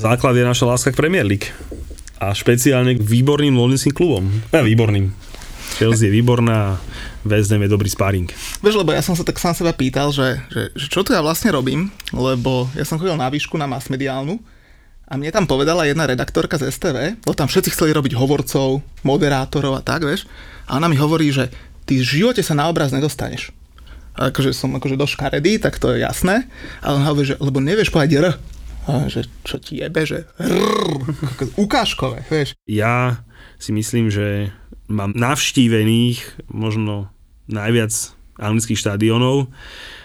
Základ je naša láska k Premier League. A špeciálne k výborným londýnskym klubom. Ja, výborným. Chelsea je výborná, West Ham je dobrý sparring. Vieš, lebo ja som sa tak sám seba pýtal, že, že, že čo tu ja vlastne robím, lebo ja som chodil na výšku na masmediálnu a mne tam povedala jedna redaktorka z STV, lebo tam všetci chceli robiť hovorcov, moderátorov a tak, vieš. A ona mi hovorí, že ty v živote sa na obraz nedostaneš. A akože som akože dosť škaredý, tak to je jasné. Ale on hovorí, že lebo nevieš povedať R. A že čo ti jebe, že rrr, ukážkové, vieš. Ja si myslím, že mám navštívených možno najviac anglických štádionov,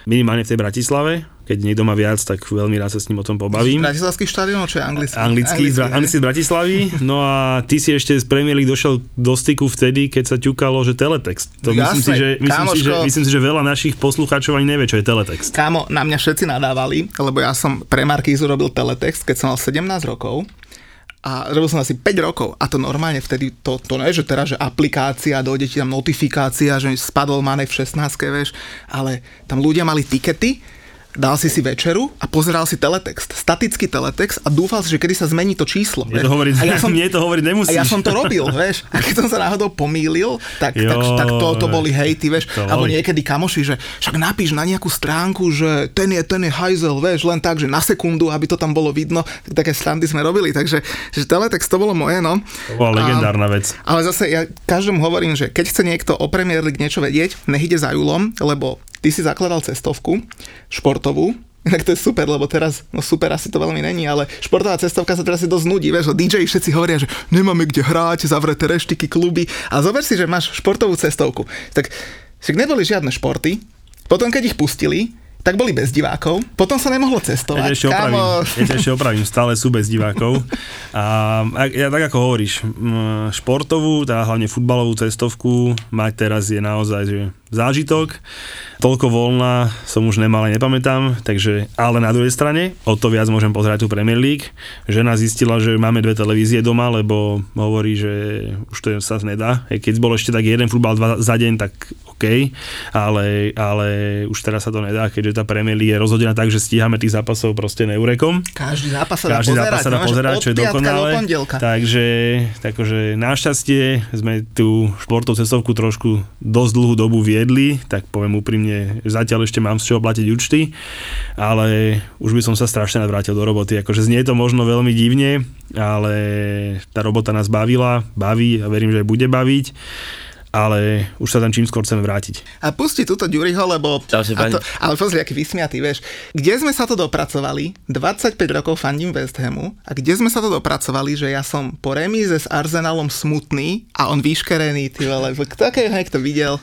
minimálne v tej Bratislave. Keď niekto má viac, tak veľmi rád sa s ním o tom pobavím. Bratislavský štadión, čo je anglický? Anglický, anglický, anglický z Bratislavy. No a ty si ešte z Premier League došiel do styku vtedy, keď sa ťukalo, že teletext. To Jasne, myslím, si, že, myslím, si, že, myslím si, že veľa našich poslucháčov ani nevie, čo je teletext. Kámo, na mňa všetci nadávali, lebo ja som pre Markízu robil teletext, keď som mal 17 rokov a robil som asi 5 rokov a to normálne vtedy, to, to nie, že teraz, že aplikácia, dojde ti tam notifikácia, že spadol Manek v 16, vieš, ale tam ľudia mali tikety dal si si večeru a pozeral si teletext, statický teletext a dúfal si, že kedy sa zmení to číslo. Mne to hovoriť, a ja som, mne to hovoriť nemusíš. A ja som to robil, vieš. A keď som sa náhodou pomýlil, tak, jo, tak, tak to, to boli hejty, vieš. Alebo niekedy kamoši, že však napíš na nejakú stránku, že ten je, ten je hajzel, vieš, len tak, že na sekundu, aby to tam bolo vidno. Také srandy sme robili, takže že teletext to bolo moje, no. To bola legendárna vec. Ale zase ja každému hovorím, že keď chce niekto o Premier League niečo vedieť, nech ide za Julom, lebo ty si zakladal cestovku športovú, Inak to je super, lebo teraz, no super asi to veľmi není, ale športová cestovka sa teraz si dosť nudí, vieš, DJ všetci hovoria, že nemáme kde hrať, zavreté reštiky, kluby a zober si, že máš športovú cestovku. Tak však neboli žiadne športy, potom keď ich pustili, tak boli bez divákov, potom sa nemohlo cestovať. Ja ešte opravím, ja ešte opravím, stále sú bez divákov. A ja tak ako hovoríš, športovú, teda hlavne futbalovú cestovku mať teraz je naozaj že zážitok. Toľko voľna som už nemal, nepamätám, takže, ale na druhej strane, o to viac môžem pozerať tú Premier League. Žena zistila, že máme dve televízie doma, lebo hovorí, že už to sa nedá. Keď bol ešte tak jeden futbal dva za deň, tak OK, ale, ale už teraz sa to nedá, keďže tá Premier League je rozhodená tak, že stíhame tých zápasov proste neurekom. Každý zápas sa dá Každý zápas sa dá pozerať, čo je dokonalé. Takže, takže našťastie sme tú športovú cestovku trošku dosť dlhú dobu viedli, tak poviem úprimne, zatiaľ ešte mám z čoho platiť účty, ale už by som sa strašne navrátil do roboty. Akože znie to možno veľmi divne, ale tá robota nás bavila, baví a verím, že aj bude baviť ale už sa tam čím skôr chceme vrátiť. A pusti túto Ďuriho, lebo... Ďalšie to, ale pozri, aký vysmiatý, vieš. Kde sme sa to dopracovali? 25 rokov fandím West Hamu. A kde sme sa to dopracovali, že ja som po remíze s Arsenalom smutný a on vyškerený, ty vole. Kto keď niekto videl?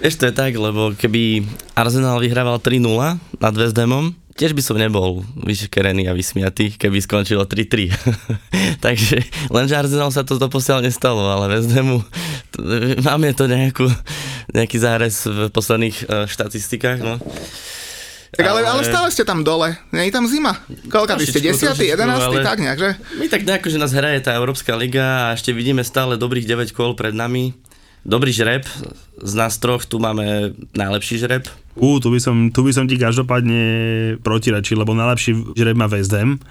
Vieš, to je tak, lebo keby Arsenal vyhrával 3-0 nad West Hamom, tiež by som nebol vyškerený a vysmiatý, keby skončilo 3-3. Takže lenže Arsenal sa to doposiaľ nestalo, ale West Hamu máme to nejakú, nejaký zárez v posledných uh, štatistikách. No. Tak ale, ale, stále ste tam dole, nie je tam zima. Koľka vy ste, 10, 11, tak nejak, že? My tak nejako, že nás hraje tá Európska liga a ešte vidíme stále dobrých 9 kôl pred nami. Dobrý žreb, z nás troch tu máme najlepší žreb. Ú, tu by som, tu by som ti každopádne protirečil, lebo najlepší žreb má West Ham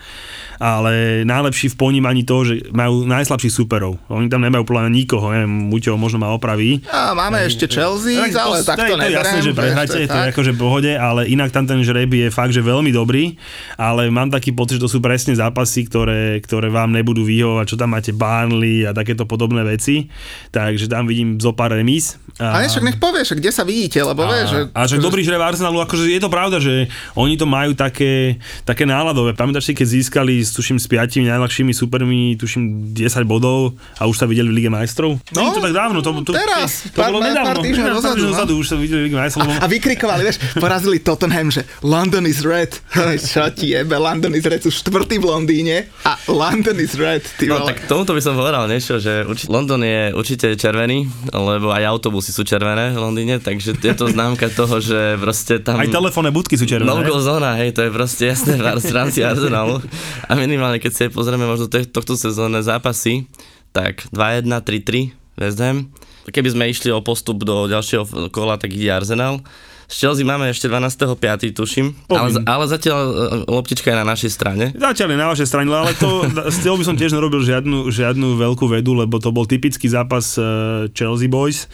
ale najlepší v ponímaní toho, že majú najslabších superov. Oni tam nemajú plán nikoho, neviem, Muťo možno ma opraví. A máme ešte Chelsea, tak, ale to, tak to, to neberiem. Jasné, že prehráte, to je tak. akože pohode, ale inak tam ten žreb je fakt, že veľmi dobrý, ale mám taký pocit, že to sú presne zápasy, ktoré, ktoré vám nebudú vyhovovať, čo tam máte Barnley a takéto podobné veci, takže tam vidím zo pár remíz. A, a však nech povieš, kde sa vidíte, lebo a, vieš, že... A že dobrý žreb Arsenalu, akože je to pravda, že oni to majú také, také náladové. Pamätáš si, keď získali s, tuším, s piatimi najľahšími supermi, tuším 10 bodov a už sa videli v Lige majstrov. No, Nie to tak dávno, to, to, teraz, to, to bolo nedávno. Pár týždňov dozadu, no. dozadu, už sa videli v Lige majstrov. A, a vykrikovali, vieš, porazili Tottenham, že London is red. Čo ti jebe, London is red, sú štvrtý v Londýne a London is red. Ty no tak tomuto by som povedal niečo, že urči- London je určite červený, lebo aj autobusy sú červené v Londýne, takže je to známka toho, že proste tam... Aj telefónne budky sú červené. No zóna, hej, to je proste jasné v rámci Arsenalu. A minimálne keď si pozrieme možno tohto sezónne zápasy, tak 2-1, 3-3 West Ham. Keby sme išli o postup do ďalšieho kola, tak ide Arsenal. Z Chelsea máme ešte 12.5. tuším, ale, ale zatiaľ e, loptička je na našej strane. Zatiaľ je na vašej strane, ale to s by som tiež nerobil žiadnu, žiadnu veľkú vedu, lebo to bol typický zápas uh, Chelsea Boys,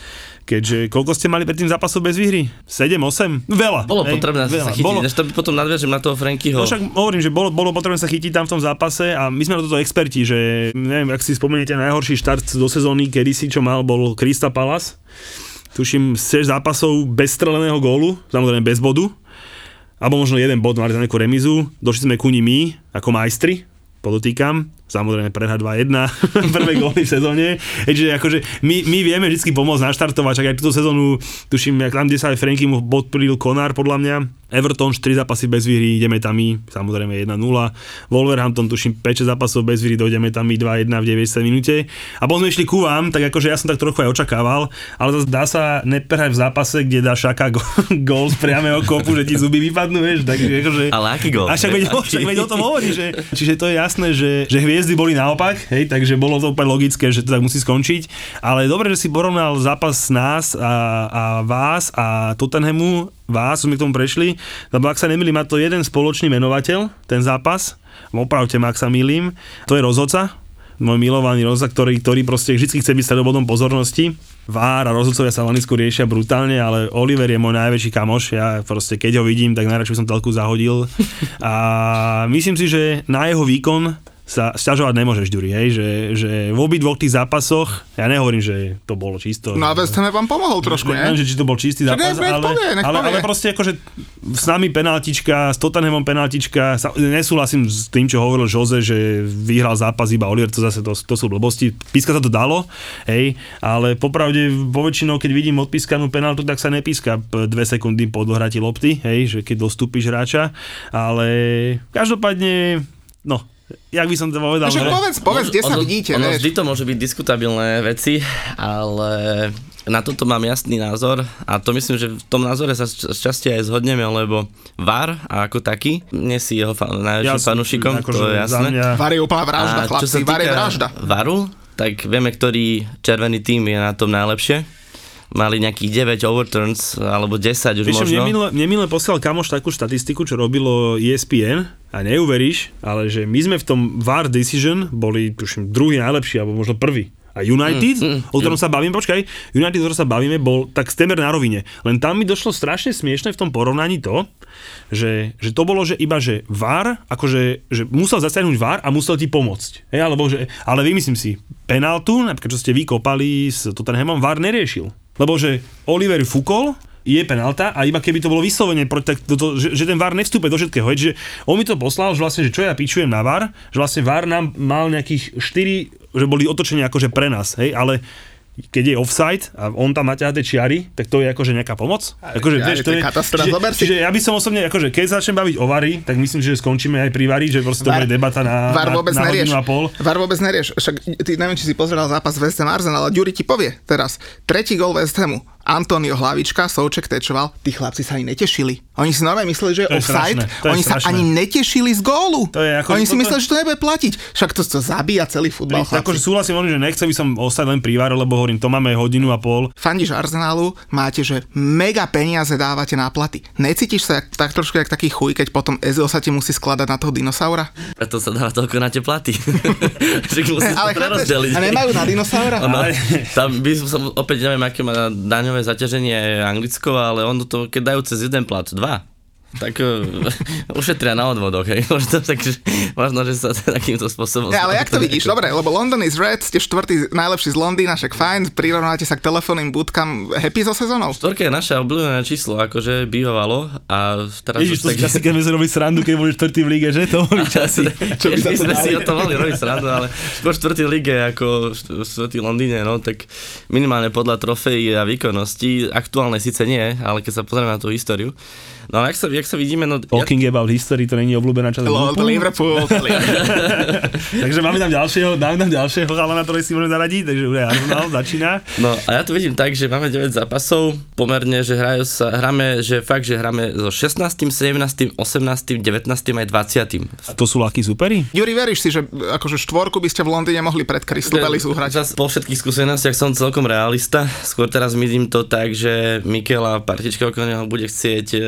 keďže koľko ste mali predtým zápasov bez výhry? 7, 8? Veľa. Bolo hej, potrebné veľa. sa chytiť, Bolo, než to by potom nadviažem na toho Frankyho. No však hovorím, že bolo, bolo potrebné sa chytiť tam v tom zápase a my sme na toto experti, že neviem, ak si spomeniete najhorší štart do sezóny, kedysi čo mal, bol Krista Palace. Tuším 6 zápasov bez streleného gólu, samozrejme bez bodu. Alebo možno jeden bod, mali tam nejakú remizu. Došli sme ku ní my, ako majstri, podotýkam. Samozrejme prehra 2-1, prvé góly v sezóne. Čiže akože my, my vieme vždy pomôcť naštartovať, čak aj túto sezónu, tuším, jak tam, kde sa aj Franky mu podporil Konár, podľa mňa. Everton 4 zápasy bez výhry, ideme tam my, samozrejme 1-0. Wolverhampton tuším 5 zápasov bez výhry, dojdeme tam my 2-1 v 90 minúte. A potom sme išli ku vám, tak akože ja som tak trochu aj očakával, ale zase dá sa neprehať v zápase, kde dá Šaka gól z priamého kopu, že ti zuby vypadnú, vieš, takže akože... Ale aký gól? A však veď, Aký? však veď o tom hovorí, že, čiže to je jasné, že, že hviezdy boli naopak, hej, takže bolo to úplne logické, že to tak musí skončiť. Ale dobre, že si porovnal zápas nás a, a vás a Tottenhamu, vás, sme k tomu prešli, lebo ak sa nemýlim, má to jeden spoločný menovateľ, ten zápas, opravte ma, ak sa milím, to je rozhodca, môj milovaný rozhodca, ktorý, ktorý proste vždy chce byť stredobodom pozornosti. Vár a rozhodcovia sa Lanisku riešia brutálne, ale Oliver je môj najväčší kamoš, ja proste keď ho vidím, tak najradšej som telku zahodil. A myslím si, že na jeho výkon sa sťažovať nemôžeš, Ďuri, hej, že, že v obidvoch tých zápasoch, ja nehovorím, že to bolo čisto. No a West Ham vám pomohol trošku, Neviem, nie? že či to bol čistý zápas, nech- ale, povie, nech ale, povie. ale proste akože s nami penaltička, s Tottenhamom penaltička, sa, nesúhlasím s tým, čo hovoril Jose, že vyhral zápas iba Oliver, to zase to, to sú blbosti, píska sa to dalo, hej, ale popravde poväčšinou, keď vidím odpískanú penaltu, tak sa nepíska dve sekundy po dohratí lopty, hej, že keď dostúpiš hráča, ale každopádne, no, jak by som to povedal, Však že... povedz, povedz, kde sa Ono- vidíte, ono vždy to môže byť diskutabilné veci, ale na toto mám jasný názor a to myslím, že v tom názore sa šťastie aj zhodneme, lebo VAR ako taký, nie si jeho fan, najväčším som- fanúšikom, akože to je za jasné. mňa- Var je úplná vražda, A čo chlapci, sa var je vražda. VARu, tak vieme, ktorý červený tým je na tom najlepšie. Mali nejakých 9 overturns, alebo 10 už čo, možno. mne minule poslal kamoš takú štatistiku, čo robilo ESPN a neuveríš, ale že my sme v tom VAR decision boli, tuším, druhý najlepší, alebo možno prvý. A United, mm, mm, o ktorom sa bavíme, počkaj, United, o ktorom sa bavíme, bol tak stemer na rovine. Len tam mi došlo strašne smiešne v tom porovnaní to, že, že to bolo, že iba, že VAR, akože, že musel zasiahnuť VAR a musel ti pomôcť. Hej, alebo že, ale vymyslím si, penaltu, napríklad čo ste vy kopali s Tottenhamom, VAR neriešil. Lebo že Oliver fúkol, je penalta a iba keby to bolo vyslovene, tak to, to, že, že ten VAR nevstúpe do všetkého. Hej, on mi to poslal, že vlastne, že čo ja pičujem na VAR, že vlastne VAR nám mal nejakých 4, že boli otočenia akože pre nás, hej, ale keď je offside a on tam naťahá tie čiary, tak to je akože nejaká pomoc. Akože, ja, je to zober si. čiže ja by som osobne, akože keď sa začnem baviť o VARi, tak myslím, že skončíme aj pri VARi, že proste to bude debata na, VAR na, vôbec na nerieš. hodinu a pol. VAR vôbec nerieš. Však ty neviem, či si pozeral zápas West Ham Arsenal, ale Ďuri ti povie teraz. Tretí gol West Hamu. Antonio Hlavička, Souček tečoval, tí chlapci sa ani netešili. Oni si normálne mysleli, že je To je offside, strašné, to je oni sa strašné. ani netešili z gólu. To je ako- oni si toto- mysleli, že to nebude platiť. Však to, to zabíja celý futbal, Pri, akože súhlasím, hovorím, že nechcel by som ostať len pri lebo hovorím, to máme hodinu a pol. Fandíš Arsenalu, máte, že mega peniaze dávate na platy. Necítiš sa jak, tak trošku jak taký chuj, keď potom Ezio sa ti musí skladať na toho dinosaura? Preto sa dáva toľko na tie platy. Ale to chápeš, a nemajú na dinosaura? Ono, tam by som opäť neviem, aké má daňové zaťaženie Anglicko, ale ono to, keď dajú cez jeden plat, dva, tak uh, ušetria na odvodoch, hej. Možno, takže, možno, že sa takýmto spôsobom... Ja, ale jak to vidíš? Dobre, lebo London is red, ste štvrtý najlepší z Londýna, však fajn, prirovnáte sa k telefónnym budkám, happy so sezónou? Štvorka je naše obľúbené číslo, akože bývalo a teraz Ježiš, to si asi keď sme si robiť srandu, keď boli štvrtý v líge, že to boli časy. Čo by sa to sme si o tom mali robiť srandu, ale skôr štvrtý lige ako št- štvrtý Londýne, no tak minimálne podľa trofejí a výkonnosti, aktuálne síce nie, ale keď sa pozrieme na tú históriu, no a jak sa, jak sa vidíme, no ja, Talking about history, to není obľúbená časť Liverpoolu. Liverpool. Takže máme tam ďalšieho, máme tam ďalšieho chalana, ktorý si môžeme zaradiť, takže už Arsenal začína. No a ja to vidím tak, že máme 9 zápasov, pomerne, že hrajú sa, hráme, že fakt, že hráme so 16, 17, 18, 19 aj 20. A to sú ľahkí superi? Juri, veríš si, že akože štvorku by ste v Londýne mohli pred Crystal Palace uhrať? Zas po všetkých skúsenostiach som celkom realista. Skôr teraz vidím to tak, že Mikel a partička okolo neho bude chcieť e,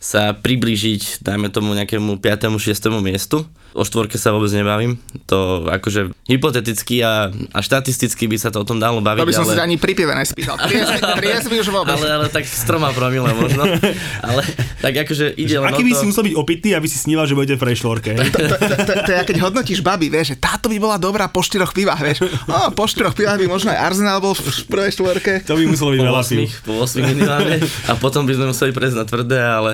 sa priblížiť, dajme tomu nejakému 5. 6. miestu. O štvorke sa vôbec nebavím. To akože hypoteticky a, a štatisticky by sa to o tom dalo baviť. To by som ale... si ani pri pive nespýtal. Triezvy už vôbec. Ale, ale tak s troma promile možno. ale tak akože ide len Aký by to... si musel byť opitý, aby si sníval, že budete v štvorke? To, je, keď hodnotíš baby, vieš, že táto by bola dobrá po štyroch pivách, vieš. O, po štyroch pivách by možno aj Arsenal bol v prvej štvorke. To by muselo byť veľa piv. 8, po 8 minimálne a potom by sme museli prejsť na tvrdé, ale,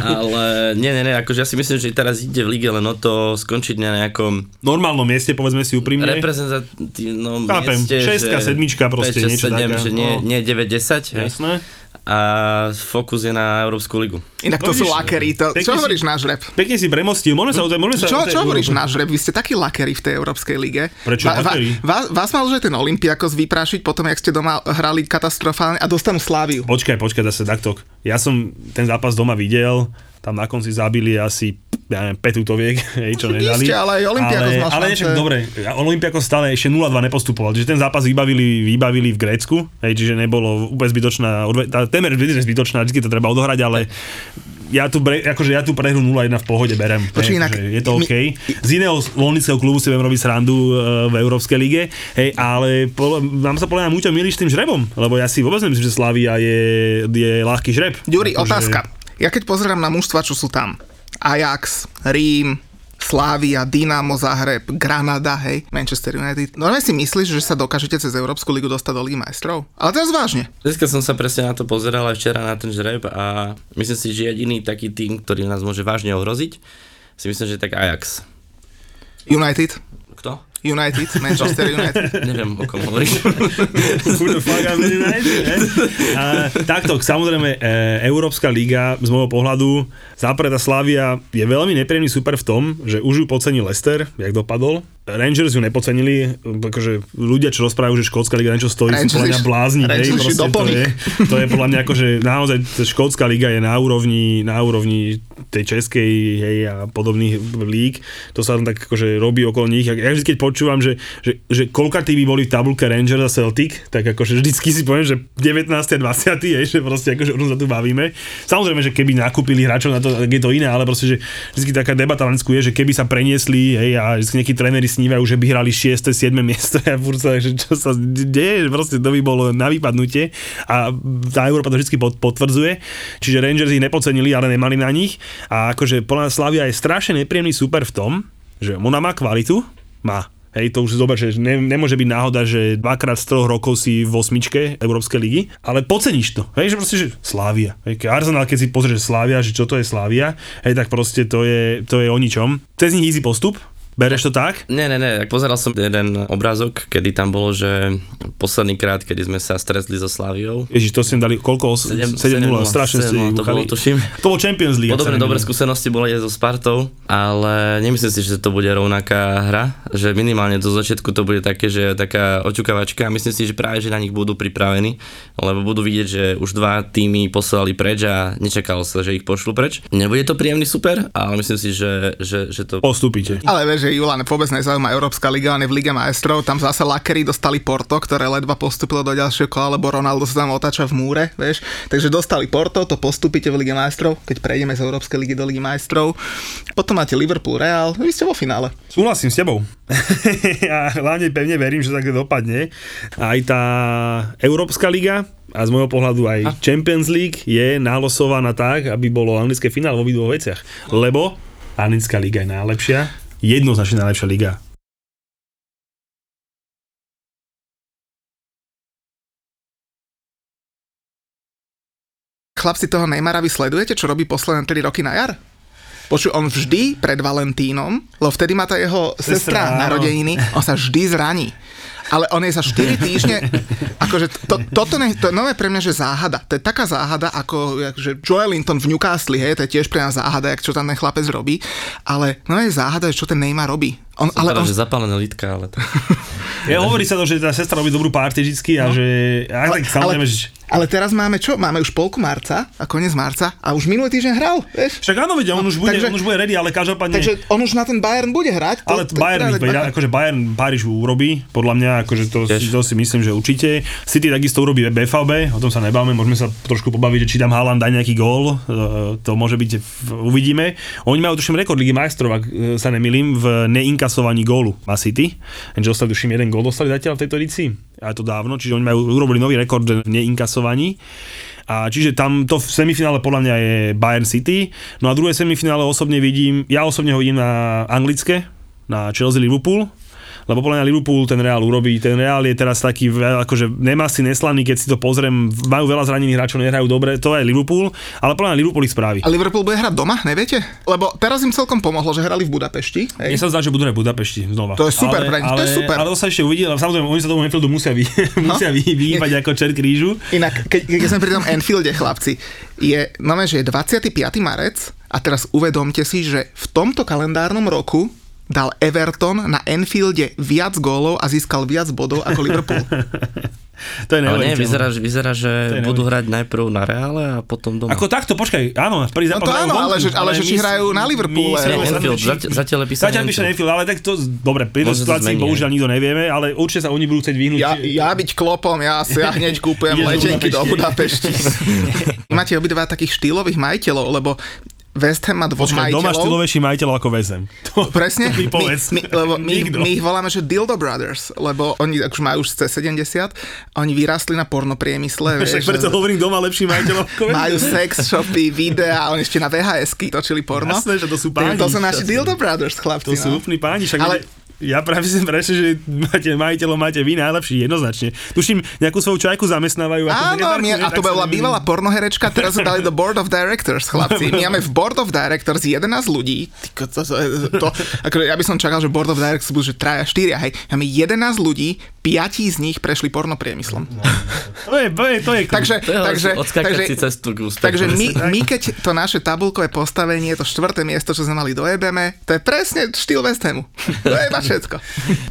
ale nie, nie, nie, akože ja si myslím, že teraz ide v lige len o to skončiť na nejakom normálnom mieste, povedzme si úprimne. reprezentatívnom Chápem, mieste, šestka, že sedmička proste, 5, 6, niečo 7, také. že nie, No. nie 9, 10, hej. Jasné. a fokus je na Európsku ligu. Inak No to sú vidíš, lakery. To, pekne čo si- hovoríš náš rep? Pekne si premostil, môžeme sa môžeme sa Čo, čo hovoríš náš rep? Vy ste takí lakery v tej Európskej lige. Prečo lakery? vás, vás mal, že ten Olympiakos vyprášiť potom, jak ste doma hrali katastrofálne a dostanú Sláviu. Počkaj, počkaj, zase takto. Ja som ten zápas doma videl, tam na konci zabili asi ja neviem, 5 útoviek, hej, čo nedali. Isté, ale aj Olympiakos ale, ale však dobre, Olympiakos stále ešte 0-2 nepostupoval, čiže ten zápas vybavili, vybavili v Grécku, hej, čiže nebolo úplne zbytočná, témer zbytočná, vždy to treba odohrať, ale ja tu, bre, akože ja tu prehru 0-1 v pohode berem. Počuj, hej, inak akože je to OK. Z iného londýnskeho klubu si viem robiť srandu e, v Európskej lige, hej, ale po, mám sa podľa mňa Muťo milíš tým žrebom, lebo ja si vôbec nemyslím, že Slavia je, je ľahký žreb. Ďuri, Akože- otázka. Ja keď pozerám na mužstva, čo sú tam. Ajax, Rím, Slávia, Dynamo, Zahreb, Granada, hej, Manchester United. Normálne si myslíš, že sa dokážete cez Európsku ligu dostať do Ligy majstrov? Ale teraz vážne. Dneska som sa presne na to pozeral aj včera na ten žreb a myslím si, že jediný taký tým, ktorý nás môže vážne ohroziť, si myslím, že tak Ajax. United? United, Manchester United. Neviem, o kom hovoríš. Who the fuck are they, right? A, takto, samozrejme, e, Európska liga z môjho pohľadu, zápreda Slavia je veľmi nepríjemný super v tom, že už ju podcenil Leicester, jak dopadol. Rangers ju nepocenili, akože ľudia, čo rozprávajú, že škótska liga niečo stojí, Rangers sú podľa mňa blázni. hej, proste to, je, to je podľa mňa akože naozaj škótska liga je na úrovni, na úrovni tej českej hej, a podobných líg. To sa tam tak akože robí okolo nich. Ja vždy, keď počúvam, že, že, že koľka by boli v tabulke Rangers a Celtic, tak akože vždycky si poviem, že 19. a 20. Je, že proste akože sa tu bavíme. Samozrejme, že keby nakúpili hráčov na to, tak je to iné, ale proste, že vždy taká debata v je, že keby sa preniesli hej, a vždy nejakí tréneri snívajú, že by hrali 6. 7. miesto a furt sa, že čo sa deje, proste to by bolo na vypadnutie a tá Európa to vždy pot- potvrdzuje. Čiže Rangers ich nepocenili, ale nemali na nich a akože podľa Slavia je strašne nepríjemný super v tom, že ona má kvalitu, má, Hej, to už zober, že ne, nemôže byť náhoda, že dvakrát z troch rokov si v osmičke Európskej ligy, ale poceníš to. Hej, že proste, že Slávia. Hej, keď Arsenal, keď si pozrieš Slávia, že čo to je Slávia, hej, tak proste to je, to je o ničom. Cez nich easy postup, bereš to tak? Nie, nie, nie. Pozeral som jeden obrázok, kedy tam bolo, že posledný krát, kedy sme sa stretli so Slaviou. Ježiš, to si im dali koľko? 7-0, strašne si 7-0, to bolo, tuším. To bol Champions League. Podobné dobré skúsenosti boli aj so Spartou, ale nemyslím si, že to bude rovnaká hra, že minimálne do začiatku to bude také, že taká očukávačka a myslím si, že práve, že na nich budú pripravení, lebo budú vidieť, že už dva týmy poslali preč a nečakalo sa, že ich pošlu preč. Nebude to príjemný super, ale myslím si, že, že, že to... Postupíte. Ale že Julan vôbec nezaujíma Európska liga, on je v Lige majstrov, tam zase lakery dostali Porto, ktoré ledva postupilo do ďalšieho kola, lebo Ronaldo sa tam otáča v múre, vieš. Takže dostali Porto, to postupíte v Lige majstrov, keď prejdeme z Európskej ligy do Ligy majstrov. Potom máte Liverpool, Real, vy ste vo finále. Súhlasím s tebou. ja hlavne pevne verím, že tak dopadne. Aj tá Európska liga a z môjho pohľadu aj Champions League je nalosovaná tak, aby bolo anglické finále vo obidvoch veciach. Lebo anglická liga je najlepšia, jednoznačne najlepšia liga. Chlapci toho Neymara, vy sledujete, čo robí posledné 3 roky na jar? Počuj, on vždy pred Valentínom, lebo vtedy má tá jeho Sestra, sestra narodeniny, on sa vždy zraní. Ale on je za 4 týždne, akože to, toto ne, to je nové pre mňa, že záhada. To je taká záhada, ako že Joel Linton v Newcastle, hej, to je tiež pre nás záhada, jak čo tam ten chlapec robí, ale no je záhada, čo ten Neymar robí. On, ale on... že zapálené lítka, ale to... Ja hovorí sa to, že tá sestra robí dobrú party vždycky a no. že... Ale, tak samozrejme, ale, že... ale teraz máme čo? Máme už polku marca a koniec marca a už minulý týždeň hral, vieš? Však áno, vedia, on, no, už bude, takže, on už bude ready, ale každopádne... Takže on už na ten Bayern bude hrať. To, ale to, Bayern, to, to, akože Bayern Paríž urobí, podľa mňa, akože to, to si myslím, že určite. City takisto urobí BVB, o tom sa nebáme, môžeme sa trošku pobaviť, že či tam Haaland dá nejaký gól, e, to môže byť, uvidíme. Oni majú tuším rekord Ligy majstrov, ak e, sa nemilím, v neinkasovaní gólu má City. Že dostali, tuším, jeden gól dostali zatiaľ v tejto edícii. A to dávno, čiže oni majú, urobili nový rekord v neinkasovaní. A čiže tam to v semifinále podľa mňa je Bayern City. No a druhé semifinále osobne vidím, ja osobne ho vidím na anglické, na Chelsea Liverpool lebo podľa mňa Liverpool ten Real urobí. Ten Real je teraz taký, akože nemá si neslaný, keď si to pozriem, majú veľa zranených hráčov, nehrajú dobre, to je Liverpool, ale podľa mňa Liverpool ich spraví. A Liverpool bude hrať doma, neviete? Lebo teraz im celkom pomohlo, že hrali v Budapešti. Mne sa zdá, že budú hrať v Budapešti znova. To je super, ale, ale, to je super. Ale to sa ešte uvidí, samozrejme, oni sa tomu Anfieldu musia, vy, no? musia vy, vyhýbať ako čert krížu. Inak, keď, keď sme pri tom Anfielde, chlapci, je, no že je 25. marec a teraz uvedomte si, že v tomto kalendárnom roku dal Everton na Enfielde viac gólov a získal viac bodov ako Liverpool. to je Ale nie, vyzerá, vyzerá že budú hrať najprv na Reále a potom doma. Ako takto, počkaj, áno, prvý no to áno, ale, že, ale, ale že či hrajú na Liverpoole. Enfield, zatiaľ Zatiaľ píše Enfield, ale tak to, dobre, pri tej situácii bohužiaľ nikto nevieme, ale určite sa oni budú chcieť vyhnúť. Ja, ja byť klopom, ja, ja hneď kúpujem letenky do Budapešti. Máte obidva takých štýlových majiteľov, lebo West Ham má dvoch Počkaj, majiteľov. doma štýlovejší majiteľov ako West Ham. Presne. my, povedz. My, lebo my, my, ich voláme, že Dildo Brothers, lebo oni už majú už cez 70 oni vyrástli na porno priemysle. Však preto hovorím doma lepší majiteľov ako Majú sex shopy, videa, oni ešte na VHS-ky točili porno. Jasné, že to sú páni. To sú naši Dildo Brothers, chlapci. To sú no. úplní páni. Však ale, ja práve som presne, že máte majiteľov, máte vy najlepší, jednoznačne. Tuším, nejakú svoju čajku zamestnávajú. Áno, my, a to bola bývalá pornoherečka, teraz sa dali do Board of Directors, chlapci. My máme v Board of Directors 11 ľudí. To, to, to, ako, ja by som čakal, že Board of Directors budú, že traja, štyria, hej. Máme 11 ľudí, piati z nich prešli pornopriemyslom. No, to je, to je, to je takže, to je takže, takže, cestu k takže my, my, keď to naše tabulkové postavenie, to štvrté miesto, čo sme mali dojebeme, to je presne štýl West Hamu. To je všetko.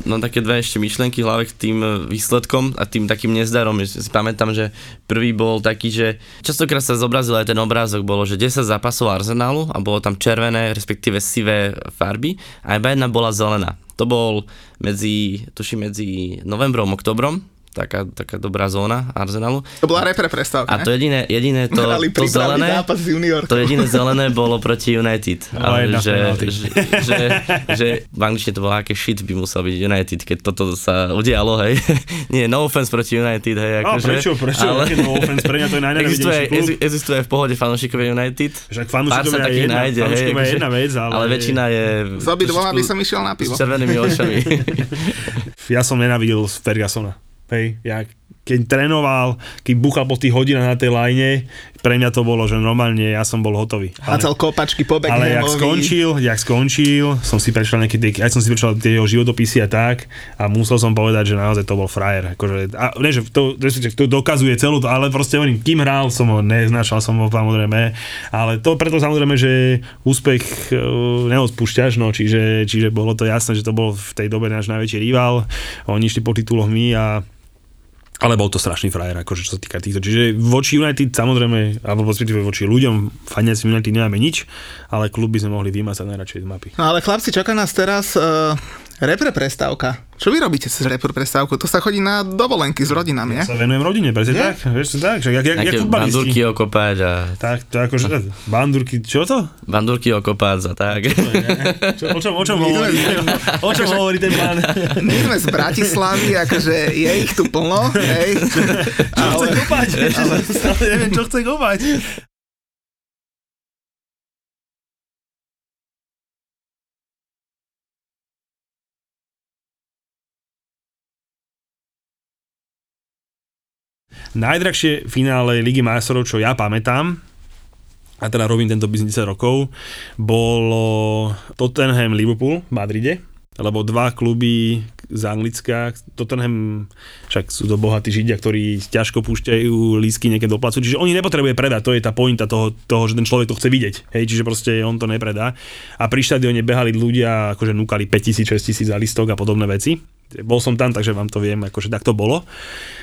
No také dve ešte myšlenky hlavne k tým e, výsledkom a tým takým nezdarom. Si pamätám, že prvý bol taký, že častokrát sa zobrazil aj ten obrázok, bolo, že 10 zápasov Arsenalu a bolo tam červené, respektíve sivé farby a iba jedna bola zelená. To bol medzi, tuším, medzi novembrom, oktobrom taká, taká dobrá zóna Arsenalu. To bola repre prestávka, A to jediné, jediné to, to zelené, to jediné zelené bolo proti United. No, ale že, že, že, že, v angličtine to bolo aké shit by musel byť United, keď toto sa udialo, hej. Nie, no offense proti United, hej. Ako, a prečo, prečo, ale... no offense, pre mňa to je existuje, klub. Existuje v pohode fanúšikovia United. Však fanúšikovia je jedna, nájde, hej, je akože- jedna vec, ale... ale väčšina je... S dvoma by som išiel na pivo. S červenými očami. ja som nenavidel Fergusona. Hej, ja keď trénoval, keď buchal po tých hodinách na tej lajne, pre mňa to bolo, že normálne ja som bol hotový. Ale, Hácal kopačky po Ale jak skončil, jak skončil, som si prečítal nejaké, aj som si prečítal tie jeho životopisy a tak a musel som povedať, že naozaj to bol frajer. Akože, a ne, že to, to dokazuje celú, ale proste hovorím, kým hral som ho, neznašal som ho samozrejme, ale to preto samozrejme, že úspech uh, neodpúšťaš, no, čiže, čiže bolo to jasné, že to bol v tej dobe náš najväčší rival, oni išli po tituloch my a ale bol to strašný frajer, akože čo sa týka týchto. Čiže voči United samozrejme, alebo voči ľuďom, faniaci United nemáme nič, ale klub by sme mohli vymazať najradšej z mapy. No ale chlapci, čaká nás teraz uh, repre prestávka. Čo vy robíte cez repre prestávku? To sa chodí na dovolenky s rodinami, ja? sa venujem rodine, presne tak. Vieš, tak, že jak, jak, jak bandurky okopať a... Tak, to akože, bandurky, čo to? Bandurky okopať a tak. Čo, o čom, o čom hovorí? O čom hovorí ten pán? My sme z Bratislavy, akože je ich tu plno, hej. Čo ale, chce kopať? Ale, stále neviem, čo chce kopať. Najdrahšie finále Ligy majstrov, čo ja pamätám, a teda robím tento biznis 10 rokov, bolo Tottenham Liverpool v Madride, lebo dva kluby, z Anglicka. Tottenham, však sú to bohatí židia, ktorí ťažko púšťajú lísky niekde do placu, čiže oni nepotrebuje predať, to je tá pointa toho, toho, že ten človek to chce vidieť, hej, čiže proste on to nepredá. A pri štadióne behali ľudia, akože núkali 5000, 6000 za listok a podobné veci bol som tam, takže vám to viem, akože tak to bolo.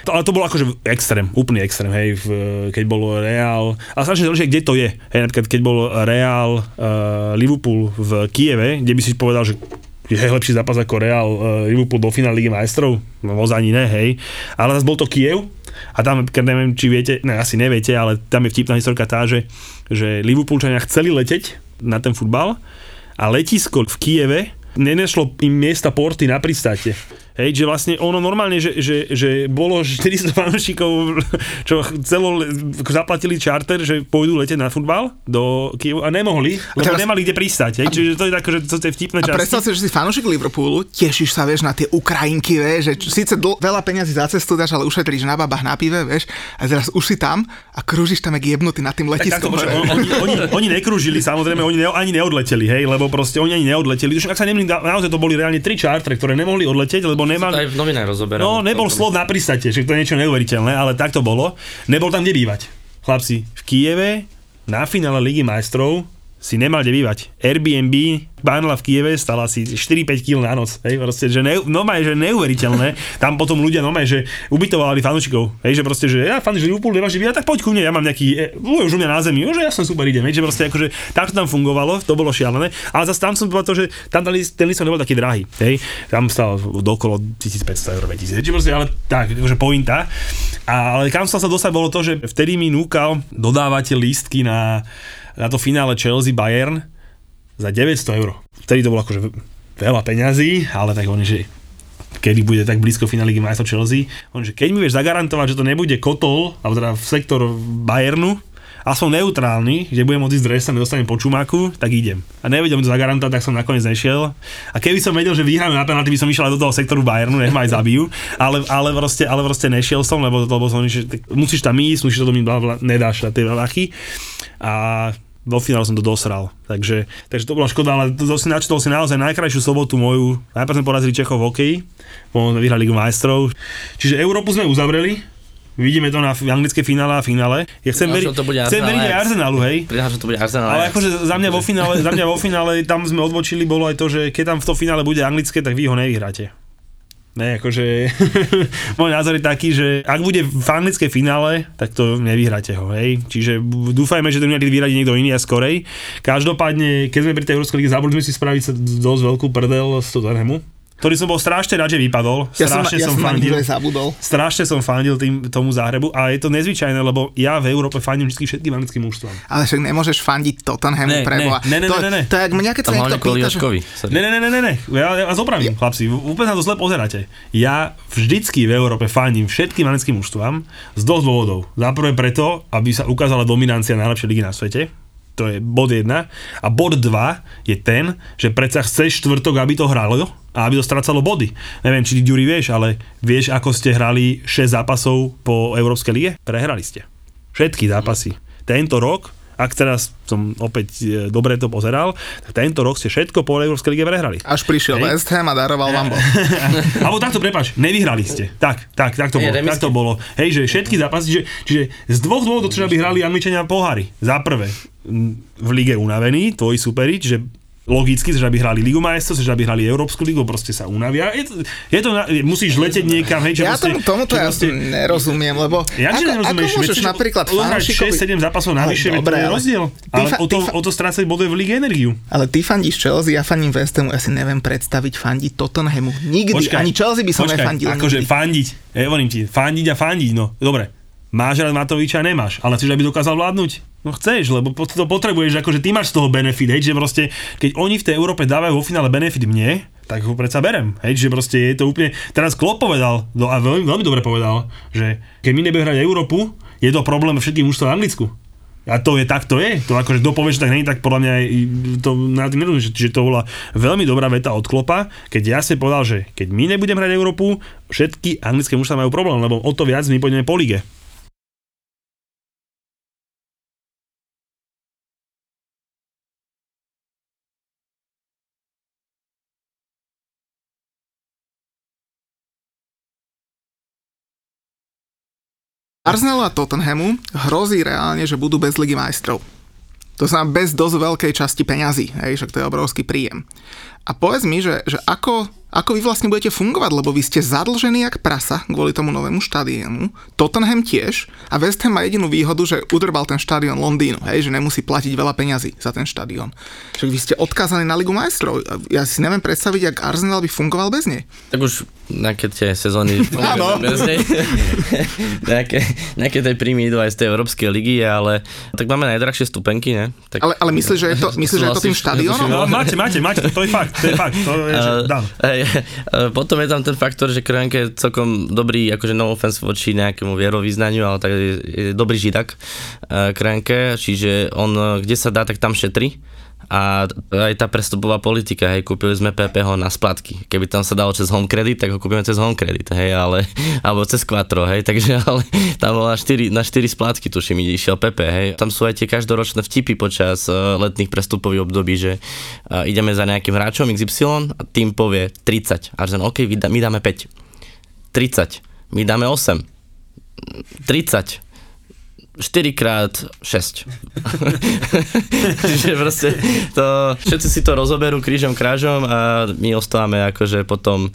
To, ale to bolo akože extrém, úplný extrém, hej, v, keď bol Real, a strašne záleží, kde to je. Hej, napríklad keď bol Real uh, Liverpool v Kieve, kde by si povedal, že je lepší zápas ako Real uh, Liverpool do finále Ligy majstrov, no ani ne, hej. Ale zase bol to Kiev a tam, keď neviem, či viete, ne, asi neviete, ale tam je vtipná historka tá, že, že Liverpoolčania chceli leteť na ten futbal a letisko v Kieve nenešlo im miesta porty na pristáte. Hej, že vlastne ono normálne, že, že, že bolo 400 fanúšikov, čo celo zaplatili čarter, že pôjdu letieť na futbal do Kievu a nemohli, lebo teraz... nemali kde pristať. Hej, a... čiže to je také, že to je vtipné časti. A predstav si, že si fanúšik Liverpoolu, tešíš sa, vieš, na tie Ukrajinky, vieš, že síce dl- veľa peňazí za cestu dáš, ale ušetríš na babách, na pive, vieš, a teraz už si tam a krúžiš tam jak jebnutý na tým letiskom. Tak, takto, oni, oni, oni, nekrúžili, samozrejme, oni ne, ani neodleteli, hej, lebo proste oni ani neodleteli. Ak sa nemýlim, naozaj to boli reálne tri čartre, ktoré nemohli odletieť, lebo nemal... Aj v novinách rozoberám. No, nebol slot na pristate, že to je niečo neuveriteľné, ale tak to bolo. Nebol tam kde bývať. Chlapci, v Kieve na finále Ligy majstrov si nemal kde bývať. Airbnb Banla v Kieve stala asi 4-5 kg na noc. Hej, proste, že ne, no že neuveriteľné. Tam potom ľudia no že ubytovali fanúšikov. Hej, že proste, že ja fanúšik Liverpool nemáš ja, tak poď ku mne, ja mám nejaký, e, už u mňa na zemi, že ja som super idem. Hej, že proste akože takto tam fungovalo, to bolo šialené. Ale zase tam som povedal to, že tam ten, ten list nebol taký drahý. Hej, tam stal dokolo 1500 eur, 2000. Hej, proste, ale tak, akože pointa. A, ale kam sa dostal, bolo to, že vtedy mi núkal dodávate lístky na na to finále Chelsea Bayern za 900 eur. Vtedy to bolo akože veľa peňazí, ale tak oni, že kedy bude tak blízko finále Ligy majstrov Chelsea. On, že keď mi vieš zagarantovať, že to nebude kotol, alebo teda v sektor Bayernu, a som neutrálny, že budem môcť ísť dres a nedostanem počumáku, tak idem. A nevedel mi to zagarantovať, tak som nakoniec nešiel. A keby som vedel, že vyhráme na penalty, by som išiel aj do toho sektoru Bayernu, nech ma aj zabijú. Ale, ale, proste, ale proste nešiel som, lebo, lebo som, že musíš tam ísť, musíš to mi nedáš na tie lachy. A vo finále som to dosral. Takže, takže to bola škoda, ale to, to si načítol si naozaj najkrajšiu sobotu moju. Najprv sme porazili Čechov v hokeji, potom vyhrali Ligu majstrov. Čiže Európu sme uzavreli, Vidíme to na anglické finále a finále. Ja chcem veriť, to bude chcem veriť aj Arsenalu, hej. Pridám, že to bude Arsenal. Ale akože za mňa, vo finále, za mňa vo finále, tam sme odbočili, bolo aj to, že keď tam v tom finále bude anglické, tak vy ho nevyhráte. Ne, akože môj názor je taký, že ak bude v anglické finále, tak to nevyhráte ho, hej. Čiže dúfajme, že to niekedy vyradí niekto iný a skorej. Každopádne, keď sme pri tej Európskej lige, zabudli sme si spraviť dosť veľkú prdel z Tottenhamu ktorý som bol strašne rád, že vypadol. Ja strašne som, ja som, fandil, zabudol. Strašne som fandil tým, tomu záhrebu a je to nezvyčajné, lebo ja v Európe fandím vždy všetkým anglickým mužstvom. Ale však nemôžeš fandiť Tottenhamu pre Ne, ne, ne, to, ne, ne. To, je jak mňa, keď sa niekto pýta, že... Ne, ne, ne, ne, ne, ne. Ja, ja vás opravím, ja. chlapci, úplne sa to zle pozeráte. Ja vždycky v Európe fandím všetkým anglickým mužstvám z dvoch dôvodov. Za prvé preto, aby sa ukázala dominancia najlepšej ligy na svete, to je bod 1. A bod 2 je ten, že predsa chceš štvrtok, aby to hralo a aby to stracalo body. Neviem, či ty, Ďuri, vieš, ale vieš, ako ste hrali 6 zápasov po Európskej lige? Prehrali ste. Všetky zápasy. Tento rok ak teraz som opäť e, dobre to pozeral, tak tento rok ste všetko po Európskej lige prehrali. Až prišiel Hej. West Ham a daroval vám bol. Alebo takto, prepač, nevyhrali ste. Tak, tak, tak to, bolo, tak to bolo. Hej, že všetky zápasy, že, čiže z dvoch dôvodov treba by hrali Angličania pohári. Za prvé, v lige unavení, tvoji superi, čiže logicky, že aby hrali Ligu majstrov, že aby hrali Európsku ligu, proste sa unavia. Je to, je to musíš leteť niekam, hej, že ja proste, tomu, to ja proste, nerozumiem, lebo ja, ako, nerozumieš, ako môžeš napríklad fanúšikovi... 6-7 zápasov navyše, no, dobre, to je rozdiel. Ale fa- o to, fa- o to strácať bode v Lige energiu. Ale ty fandíš Chelsea, ja fandím West Hamu, ja si neviem predstaviť fandiť Tottenhamu. Nikdy, počkaj, ani Chelsea by som počkaj, nefandil. Akože fandiť, ja hovorím ti, fandiť a fandiť, no dobre. Máš rád Matoviča, nemáš, ale chceš, aby dokázal vládnuť? No chceš, lebo to potrebuješ, akože ty máš z toho benefit, hej, že proste, keď oni v tej Európe dávajú vo finále benefit mne, tak ho predsa berem, hej, že proste je to úplne, teraz Klopp povedal, no a veľmi, veľmi dobre povedal, že keď my nebudeme hrať Európu, je to problém všetkých mužstv v Anglicku. A to je tak, to je. To akože kto povie, že tak není, tak podľa mňa to na tým nerozumiem, že, že to bola veľmi dobrá veta od Klopa, keď jasne povedal, že keď my nebudeme hrať Európu, všetky anglické mužstva majú problém, lebo o to viac my pôjdeme po lige. Arsenalu a Tottenhamu hrozí reálne, že budú bez ligy majstrov. To znamená bez dosť veľkej časti peňazí, hej, však to je obrovský príjem. A povedz mi, že, že ako, ako vy vlastne budete fungovať, lebo vy ste zadlžení jak prasa kvôli tomu novému štadiónu, Tottenham tiež a West Ham má jedinú výhodu, že udrbal ten štadión Londýnu, hej, že nemusí platiť veľa peňazí za ten štadión. Že vy ste odkázaní na Ligu majstrov. Ja si neviem predstaviť, ak Arsenal by fungoval bez nej. Tak už nejaké tie sezóny bez nej. nejaké, nejaké tie príjmy idú aj z tej Európskej ligy, ale tak máme najdrahšie stupenky, ne? Tak, ale, ale myslíš, že je to, myslíš, že je to tým štadiónom? No, máte, máte, máte, to je fakt, to je fakt, to je, že dám. Hej, potom je tam ten faktor, že Kroenke je celkom dobrý, akože no offense voči nejakému vierovýznaniu, ale tak je, je dobrý židak Kroenke, čiže on kde sa dá, tak tam šetri a aj tá prestupová politika, hej, kúpili sme PP ho na splatky. Keby tam sa dalo cez home credit, tak ho kúpime cez home credit, hej, ale, alebo cez Quattro, hej, takže ale tam bolo na 4, na 4 splátky, tuším, išiel PP, hej. Tam sú aj tie každoročné vtipy počas uh, letných prestupových období, že uh, ideme za nejakým hráčom XY a tým povie 30. A že OK, my dáme 5. 30. My dáme 8. 30 4x6. Čiže proste to, všetci si to rozoberú krížom krážom a my ostávame akože potom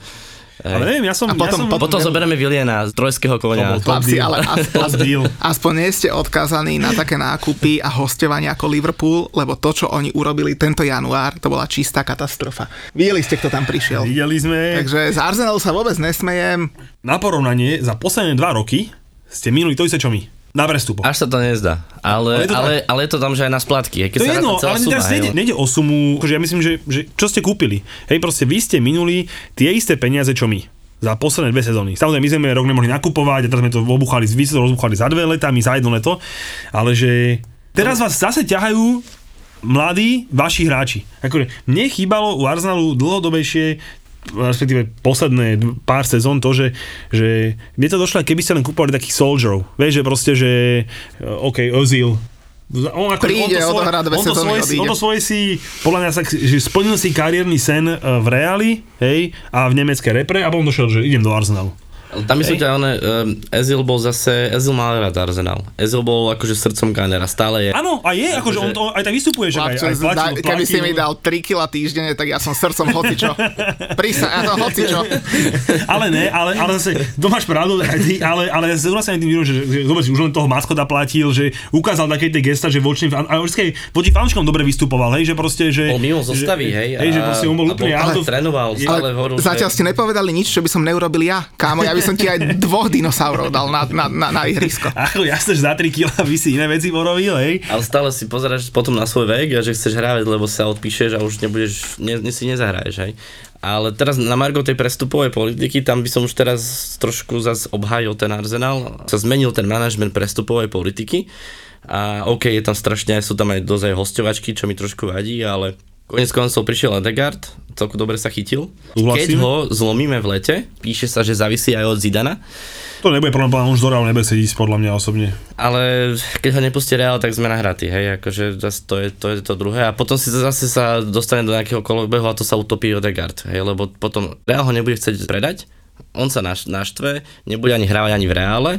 Hej. Ale neviem, ja som... A potom, ja som, potom neviem. zoberieme Viliena z trojského konia. Chlapci, ale aspoň, aspoň nie ste odkázaní na také nákupy a hostovania ako Liverpool, lebo to, čo oni urobili tento január, to bola čistá katastrofa. Videli ste, kto tam prišiel. Videli sme. Takže z Arsenalu sa vôbec nesmejem. Na porovnanie, za posledné dva roky ste minuli to isté, čo my na prestupu. Až sa to nezdá. Ale, ale, je, to ale, ale je to tam, že aj na splatky. Keď to je jedno, ale suma, teraz nejde, nejde o sumu, že ja myslím, že, že čo ste kúpili. Hej, proste vy ste minuli tie isté peniaze, čo my za posledné dve sezóny. Samozrejme, my sme rok nemohli nakupovať a teraz sme to obuchali, vy ste to rozbuchali za dve leta, my za jedno leto, ale že teraz vás zase ťahajú mladí vaši hráči. Akože mne chýbalo u Arsenalu dlhodobejšie respektíve posledné pár sezón to, že, že mne to došlo, keby ste len kúpovali takých soldierov. Vieš, že proste, že eh, OK, Ozil, on ako, Príde, on to, svoj, dve on to, svoje, on to svoje si, podľa mňa, že splnil si kariérny sen eh, v Reali, hej, a v nemeckej repre a potom došiel, že idem do Arsenalu. Tam myslím ťa, um, Ezil bol zase, Ezil mal rád Arsenal. Ezil bol akože srdcom Gunnera, stále je. Áno, a je, akože on to aj tak vystupuje, že aj, aj platil, platil, Keby si mi dal 3 kg týždenne, tak ja som srdcom hocičo. Prísa, ja som hocičo. ale ne, ale, ale zase, to máš pravdu, ale, ale ja súhlasím tým, že, že, že už len toho maskota platil, že ukázal také tie gesta, že voči, a vždy voči fanúškom dobre vystupoval, hej, že proste, že... Bol mimo zostavy, hej. Hej, že proste on bol úplne... Ale trénoval, stále ale Zatiaľ ste nepovedali nič, čo by som neurobil ja. Kámo, ja by som ti aj dvoch dinosaurov dal na, na, na, na ihrisko. Ako jasne, že za 3 kg by si iné veci porobil, hej. Ale stále si pozeráš potom na svoj vek a že chceš hrávať, lebo sa odpíšeš a už nebudeš, ne, ne si nezahraješ, hej. Ale teraz na Margo tej prestupovej politiky, tam by som už teraz trošku zase obhájil ten Arsenal. Sa zmenil ten manažment prestupovej politiky. A OK, je tam strašne, sú tam aj dosť aj hostovačky, čo mi trošku vadí, ale Konec koncov prišiel Edegard, celku dobre sa chytil. Keď ho zlomíme v lete, píše sa, že závisí aj od Zidana. To nebude problém, on už do Real nebude sedieť podľa mňa osobne. Ale keď ho nepustí Real, tak sme nahratí, hej, akože to je, to je to druhé. A potom si zase sa dostane do nejakého kolobehu a to sa utopí Odegaard, hej, lebo potom Real ho nebude chcieť predať, on sa naštve, nebude ani hrávať ani v Reále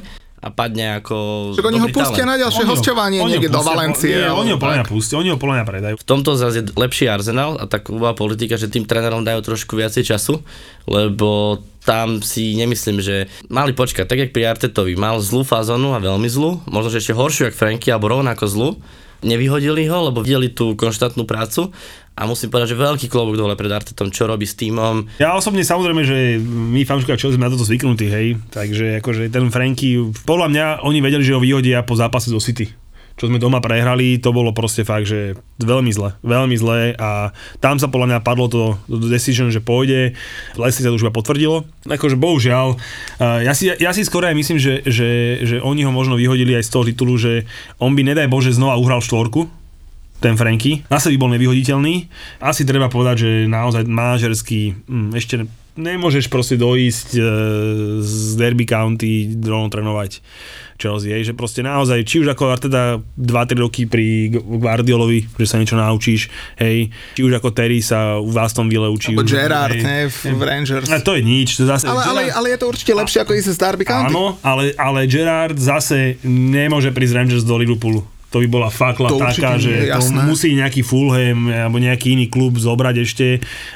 a padne ako Však oni ho pustia na ďalšie hostovanie niekde do Valencie. Nie, oni ho podľa pustia, oni ho podľa predajú. V tomto zase je lepší arzenál a taková politika, že tým trénerom dajú trošku viacej času, lebo tam si nemyslím, že mali počkať, tak jak pri Artetovi, mal zlú fazonu a veľmi zlú, možno že ešte horšiu jak Franky, alebo rovnako zlú, nevyhodili ho, lebo videli tú konštantnú prácu a musím povedať, že veľký klobúk dole pred Artetom, čo robí s týmom. Ja osobne samozrejme, že my fanúšikovia čo sme na toto zvyknutí, hej, takže akože ten Franky, podľa mňa oni vedeli, že ho vyhodia po zápase do City čo sme doma prehrali, to bolo proste fakt, že veľmi zle, veľmi zle a tam sa podľa mňa padlo to decision, že pôjde, Leicester to už iba potvrdilo. Akože bohužiaľ, ja si, ja si skoro aj myslím, že, že, že oni ho možno vyhodili aj z toho titulu, že on by nedaj Bože znova uhral štvorku, ten Franky. Na by bol nevyhoditeľný. Asi treba povedať, že naozaj manažerský hm, ešte nemôžeš proste dojsť e, z Derby County rovno trénovať Chelsea, hej, že proste naozaj, či už ako teda 2-3 roky pri Guardiolovi, že sa niečo naučíš, hej, či už ako Terry sa v Aston Ville učí. Alebo Gerard, ne, v. Rangers. A to je nič. To zase, ale, ale, ale, je to určite lepšie ako ísť z Derby County. Áno, ale, ale Gerard zase nemôže prísť Rangers do Liverpoolu to by bola fakla to taká, že to musí nejaký Fulham alebo nejaký iný klub zobrať ešte.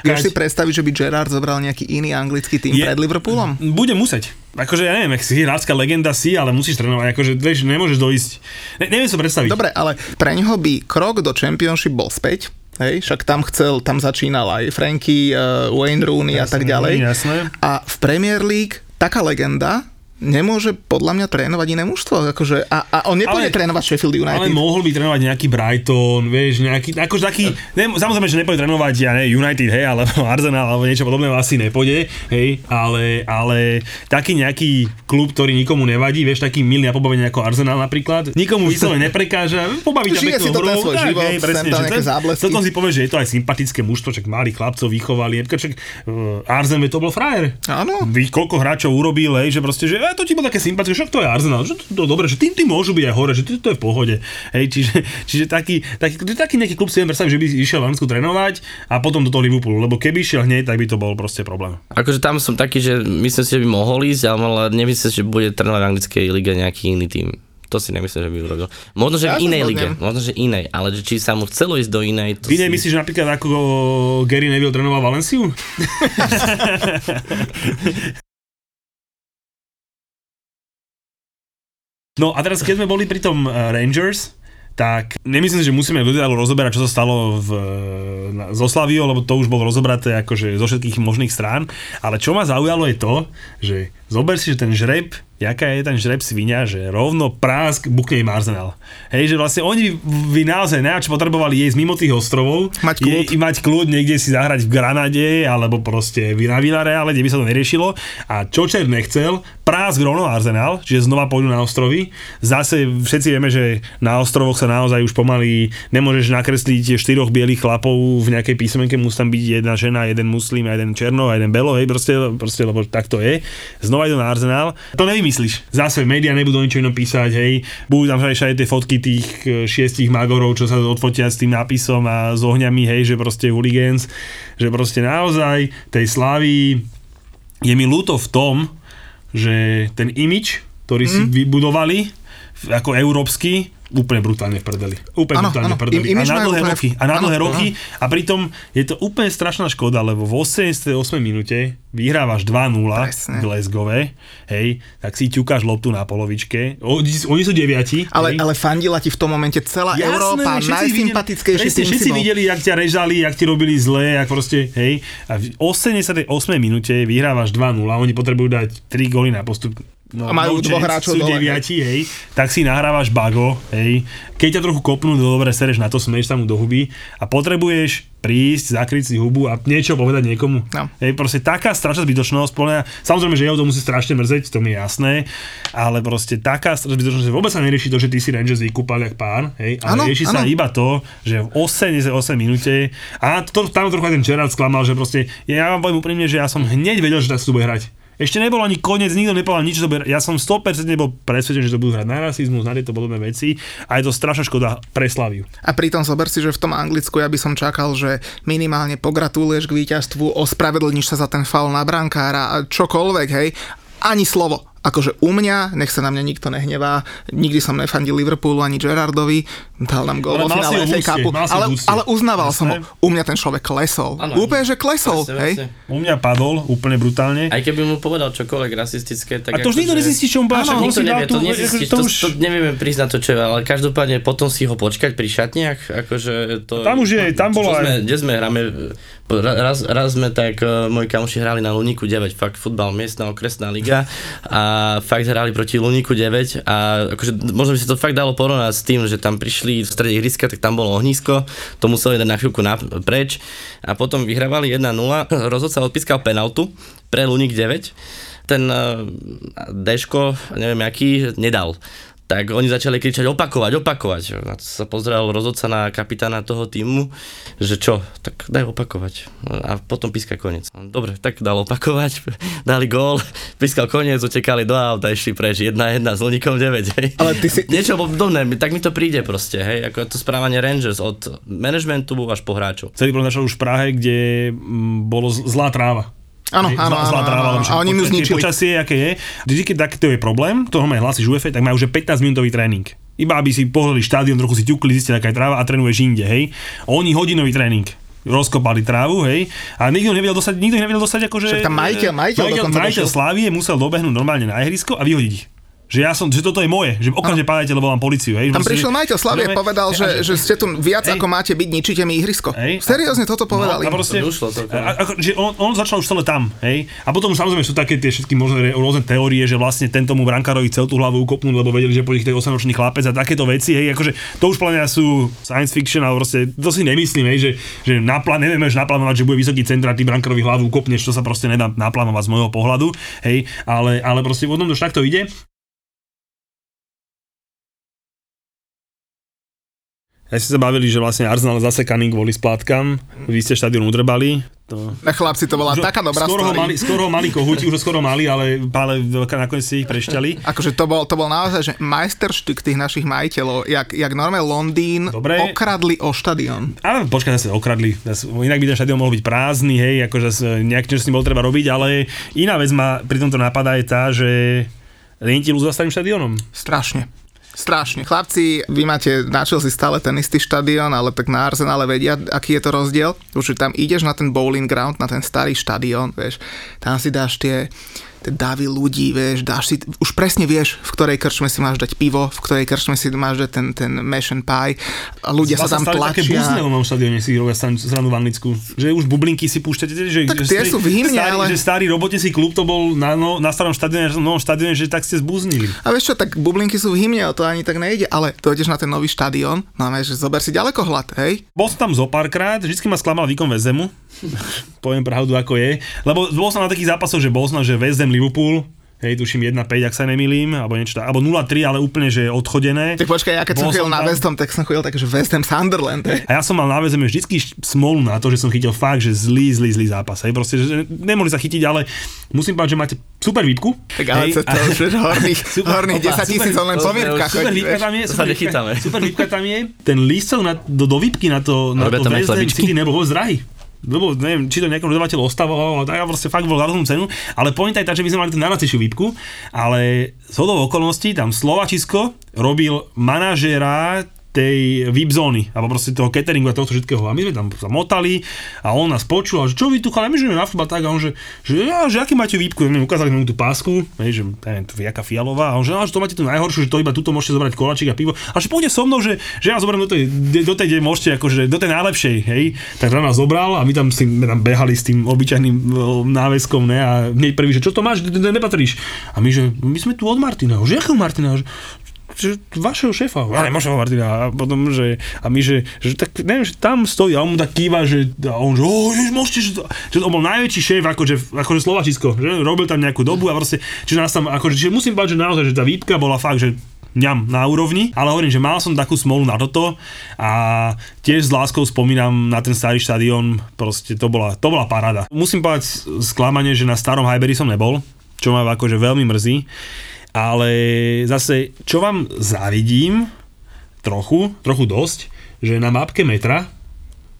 Vieš si predstaviť, že by Gerard zobral nejaký iný anglický tým je, pred Liverpoolom? Bude musieť. Akože ja neviem, ak si hráčska legenda si, ale musíš trénovať, akože vieš, nemôžeš dojsť. Ne, neviem sa predstaviť. Dobre, ale pre neho by krok do Championship bol späť, Hej, však tam chcel, tam začínal aj Franky, uh, Wayne Rooney jasné, a tak ďalej. Jasné. A v Premier League taká legenda, nemôže podľa mňa trénovať iné mužstvo. Akože, a, a on nepôjde ale, trénovať Sheffield United. Ale mohol by trénovať nejaký Brighton, vieš, nejaký, akože taký, ne, samozrejme, že nepôjde trénovať ja ne, United, hej, alebo Arsenal, alebo niečo podobné asi nepôjde, hej, ale, ale taký nejaký klub, ktorý nikomu nevadí, vieš, taký milný a pobavený ako Arsenal napríklad, nikomu vyslovene neprekáža, pobaviť ťa si to ten svoj život, hej, presne, že to, si povie, že je to aj sympatické mužstvo, čak malých chlapcov vychovali, čak uh, Arsenal to bol frajer. Áno. Koľko hráčov urobil, hej, že proste, že to ti bolo také sympatické, však to je Arsenal, že to, to, dobre, že tým, tým môžu byť aj hore, že to, to je v pohode. Hej, čiže, čiže taký, taký, taký nejaký klub si viem predstaviť, že by išiel v Anglicku trénovať a potom do toho Liverpoolu, lebo keby išiel hneď, tak by to bol proste problém. Akože tam som taký, že myslím si, že by mohol ísť, ale nemyslím, že bude trénovať v anglickej lige nejaký iný tým. To si nemyslím, že by urobil. Možno, že ja v inej lige. Možno, že inej. Ale že či sa mu chcelo ísť do inej... To v inej si... myslíš napríklad, ako Gary Neville trénoval Valenciu? No a teraz, keď sme boli pri tom uh, Rangers, tak nemyslím že musíme detailu rozoberať, čo sa stalo v, na, zo Slaviou, lebo to už bolo rozobraté akože zo všetkých možných strán. Ale čo ma zaujalo je to, že zober si, že ten žreb jaká je ten žreb svinia, že rovno prásk bukne im Arsenal. Hej, že vlastne oni by naozaj najčo potrebovali jesť mimo tých ostrovov, mať kľud. Je, mať kľud niekde si zahrať v Granade, alebo proste v Villareale, kde by sa to neriešilo. A čo Čer nechcel, prásk rovno Arsenal, čiže znova pôjdu na ostrovy. Zase všetci vieme, že na ostrovoch sa naozaj už pomaly nemôžeš nakresliť štyroch bielých chlapov v nejakej písmenke, musí tam byť jedna žena, jeden muslim jeden černo jeden belo, hej, proste, proste lebo tak to je. Znova idú na Arsenal. To nevím, vymyslíš. Zase médiá nebudú ničo inom písať, hej. Budú tam aj tie fotky tých e, šiestich magorov, čo sa odfotia s tým nápisom a s ohňami, hej, že proste hooligans, že proste naozaj tej slávy je mi ľúto v tom, že ten imič, ktorý mm. si mhm. vybudovali ako európsky, úplne brutálne prdeli. Úplne ano, brutálne ano. prdeli. I, a na dlhé roky. A na dlhé roky. A pritom je to úplne strašná škoda, lebo v 88 minúte vyhrávaš 2-0 v Glasgowe, hej, tak si ťukáš loptu na polovičke. Oni, oni sú deviati. Ale, ale fandila ti v tom momente celá Jasné, Európa, najsympatickejší tým Všetci videli, jak ťa režali, jak ti robili zle, jak proste, hej. A v 88 minúte vyhrávaš 2-0, oni potrebujú dať 3 góly na postup no, a majú dvoch hráčov sú dole. deviati, hej, tak si nahrávaš bago, hej, keď ťa trochu kopnú, no dobre, sereš na to, smeješ tam do huby a potrebuješ prísť, zakryť si hubu a niečo povedať niekomu. No. Hej, proste taká strašná zbytočnosť, podľa samozrejme, že jeho to musí strašne mrzeť, to mi je jasné, ale proste taká strašná zbytočnosť, že vôbec sa nerieši to, že ty si Rangers vykúpal jak pán, hej, ale ano, rieši ano. sa iba to, že v 88 minúte, a to, tam trochu aj ten Gerard sklamal, že proste, ja vám poviem úprimne, že ja som hneď vedel, že tak sa tu bude hrať ešte nebol ani koniec, nikto nepovedal nič, to ja som 100% bol presvedčený, že to budú hrať na rasizmus, na tieto podobné veci. A je to strašná škoda pre Slaviu. A pritom zober si, že v tom Anglicku ja by som čakal, že minimálne pogratuluješ k víťazstvu, ospravedlníš sa za ten faul na brankára a čokoľvek, hej, ani slovo. Akože u mňa, nech sa na mňa nikto nehnevá, nikdy som nefandil Liverpoolu ani Gerardovi, dal nám gol vo finále FA Cupu, ale, ale uznával som ho. U mňa ten človek klesol. Ano, úplne, že klesol. Vlastne, hej? Vlastne. U mňa padol úplne brutálne. Aj keby mu povedal čokoľvek rasistické, tak... A to už nikto že... nezistí, čo mu povedal. Nikto nevie, to, nezistíš, to, už... to, to, nevieme priznať to, čo je, ale každopádne potom si ho počkať pri šatniach, akože to... Tam už je, tam bolo aj... Kde sme, hráme raz, raz sme tak, uh, moji kamoši hrali na Luníku 9, fakt futbal, miestna okresná liga a fakt hrali proti Luníku 9 a akože možno by sa to fakt dalo porovnať s tým, že tam prišli v strede ihriska, tak tam bolo ohnisko, to museli dať na chvíľku na, preč. A potom vyhrávali 1-0, rozhodca odpískal penaltu pre Luník 9 ten uh, Deško, neviem aký, nedal tak oni začali kričať opakovať, opakovať. A sa pozrel rozhodca na kapitána toho týmu, že čo, tak daj opakovať. A potom píska koniec. Dobre, tak dal opakovať, dali gól, pískal koniec, utekali do auta, išli preč, jedna jedna s Lunikom 9, hej. Ale ty si... Niečo podobné, tak mi to príde proste, hej, ako to správanie Rangers od managementu až po hráčov. Celý problém začal už v Prahe, kde mm, bolo zlá tráva. Áno, áno, zlá- áno, tráva, áno, však a oni mu zničili. Počasie, aké je. Vždy, keď takto je problém, toho majú hlasíš UFA, tak majú že 15 minútový tréning. Iba aby si pozreli štadión, trochu si ťukli, zistili, aká je tráva a trénuješ inde, hej. Oni hodinový tréning rozkopali trávu, hej, a nikto nevedel dostať, nikto nevedel dostať akože... Však tam majiteľ- majiteľ majiteľ, majiteľ došiel. Slávie musel dobehnúť normálne na ihrisko a vyhodiť ich. Že ja som, že toto je moje, že okamžite pádajte, lebo mám policiu. Hej, Tam prišiel že- majiteľ Slavie, povedal, že, a že ste tu viac Hej. ako máte byť, ničíte mi ihrisko. Hej. Seriózne toto povedali. No, a proste, To došlo a, ako, že on, on, začal už celé tam, hej. A potom už samozrejme sú také tie všetky možné rôzne teórie, že vlastne ten tomu brankárovi chcel tú hlavu ukopnúť, lebo vedeli, že po nich to je 8-ročný chlapec a takéto veci, hej. Akože to už mňa sú science fiction, ale proste to si nemyslím, hej, že, že naplán, nevieme, že naplánovať, že bude vysoký centra, ty brankárovi hlavu ukopneš, to sa proste nedá naplánovať z môjho pohľadu, hej. Ale, ale proste potom to už takto ide. Ja ste sa bavili, že vlastne Arsenal zasekaný kvôli splátkam, vy ste štadión udrbali. To... Na chlapci, to bola Už- taká dobrá skoro ho, mali, skoro ho mali kohúti, už ho skoro mali, ale, ale nakoniec si ich prešťali. Akože to bol, to bol naozaj, že majsterštyk tých našich majiteľov, jak, jak normálne Londýn Dobre. okradli o štadión. Ale počkaj, zase okradli. Zase, inak by ten štadión mohol byť prázdny, hej, akože nejak niečo s ním bolo treba robiť, ale iná vec ma pri tomto napadá je tá, že Renti ľudia za starým štadiónom. Strašne. Strašne. Chlapci, vy máte na Chelsea stále ten istý štadión, ale tak na Arsenale vedia, aký je to rozdiel. Už tam ideš na ten bowling ground, na ten starý štadión, vieš, tam si dáš tie davy ľudí, vieš, dáš si, už presne vieš, v ktorej krčme si máš dať pivo, v ktorej krčme si máš dať ten, ten mash and pie a ľudia sa tam stali také buzne tlačia. v mojom štadióne si robia srandu v Anglicku. Že už bublinky si púšťate, že, Tak že tie sú v hymne, starý, ale- že starý robotnický klub to bol na, no, na starom štadióne, na novom štadióne, že tak ste zbúznili. A vieš čo, tak bublinky sú v hymne, o to ani tak nejde, ale dojdeš na ten nový štadión, no že zober si ďalekohľad, hej? Bol som tam zo párkrát, vždycky ma sklamal výkon Vezemu, poviem pravdu ako je, lebo bol som na takých zápasoch, že bol som, že Vezem Liverpool, hej, tuším 1-5, ak sa nemýlim, alebo niečo tak, alebo 0-3, ale úplne, že odchodené. Tak počkaj, ja keď som Bol chodil som na tam- West Ham, tak som chodil tak, že West Ham Sunderland, hej? A ja som mal na vždycky š- smolu na to, že som chytil fakt, že zlý, zlý, zlý zápas. Hej, proste, že nemohli sa chytiť, ale musím povedať, že máte super výpku. Tak ale to, to už je horných, Super, horných opa, 10 tisíc, len po už Super výpka tam je, super výpka, super výpka tam je. Ten lístok na, do, do výpky na to, na Robia to West Ham? City nebol vôbec drahý. Lebo neviem, či to nejakom dodavateľ ostavoval, ale ja proste fakt bol za rozumnú cenu. Ale pointa je tá, že my sme mali tú najlacnejšiu výpku, ale z hodou okolností tam Slovačisko robil manažéra tej VIP zóny, alebo proste toho cateringu a tohto všetkého. A my sme tam sa motali a on nás počul, a že čo vy tu chalani, my žijeme na futbal tak a on že, že, ja, že aký máte výpku, my ukázali mu tú pásku, hej, že neviem, je jaká fialová, a on že, že to máte tu najhoršiu, že to iba tuto môžete zobrať koláčik a pivo, a že pôjde so mnou, že, že ja zoberiem do tej, do tej, kde môžete, akože do tej najlepšej, hej, tak on nás zobral a my tam, si, my tam behali s tým obyčajným o, náväzkom, ne, a hneď prvý, že čo to máš, nepatríš. A my, že my sme tu od Martina, že akého Martina, že, že vašeho šéfa, ale možno Martina, a potom, že, a my, že, že tak, neviem, že tam stojí, a on mu tak kýva, že, a on, že, oh, že môžete, že, to, že on bol najväčší šéf, akože, akože Slovačisko, že robil tam nejakú dobu a proste, že nás tam, akože, že musím povedať, že naozaj, že tá výpka bola fakt, že ňam na úrovni, ale hovorím, že mal som takú smolu na toto a tiež s láskou spomínam na ten starý štadión, proste to bola, to bola paráda. Musím povedať sklamanie, že na starom Highbury som nebol, čo ma akože veľmi mrzí, ale zase, čo vám závidím, trochu, trochu dosť, že na mapke metra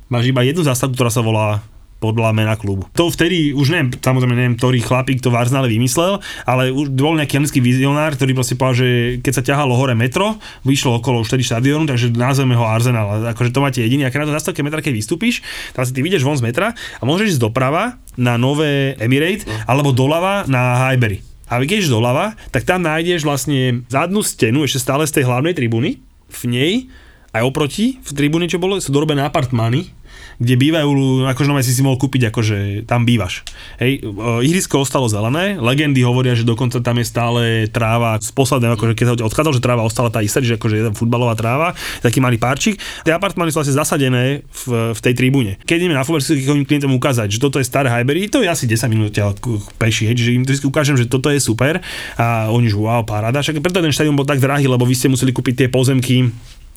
máš iba jednu zástavku, ktorá sa volá podľa mena klubu. To vtedy, už neviem, samozrejme neviem, ktorý chlapík to v Arsenale vymyslel, ale už bol nejaký anglický vizionár, ktorý proste povedal, že keď sa ťahalo hore metro, vyšlo okolo už vtedy štadiónu, takže nazveme ho Arsenal. Akože to máte jediný, aké na to zastavke metra, keď vystúpiš, teraz si ty vidieš von z metra a môžeš ísť doprava na nové Emirate alebo doľava na Highbury. A keď ideš doľava, tak tam nájdeš vlastne zadnú stenu, ešte stále z tej hlavnej tribúny, v nej aj oproti, v tribúne, čo bolo, sú dorobené apartmány kde bývajú, akože nové si si mohol kúpiť, akože tam bývaš. Hej, ihrisko ostalo zelené, legendy hovoria, že dokonca tam je stále tráva z posledného, akože keď sa odchádzal, že tráva ostala tá istá, že akože je tam futbalová tráva, taký malý parčík. Tie apartmány sú asi zasadené v, v tej tribúne. Keď ideme na futbal, si klientom ukázať, že toto je staré Highbury, to je asi 10 minút peši, hej, že im vždy ukážem, že toto je super a oni že wow, paráda. Však preto ten štadión bol tak drahý, lebo vy ste museli kúpiť tie pozemky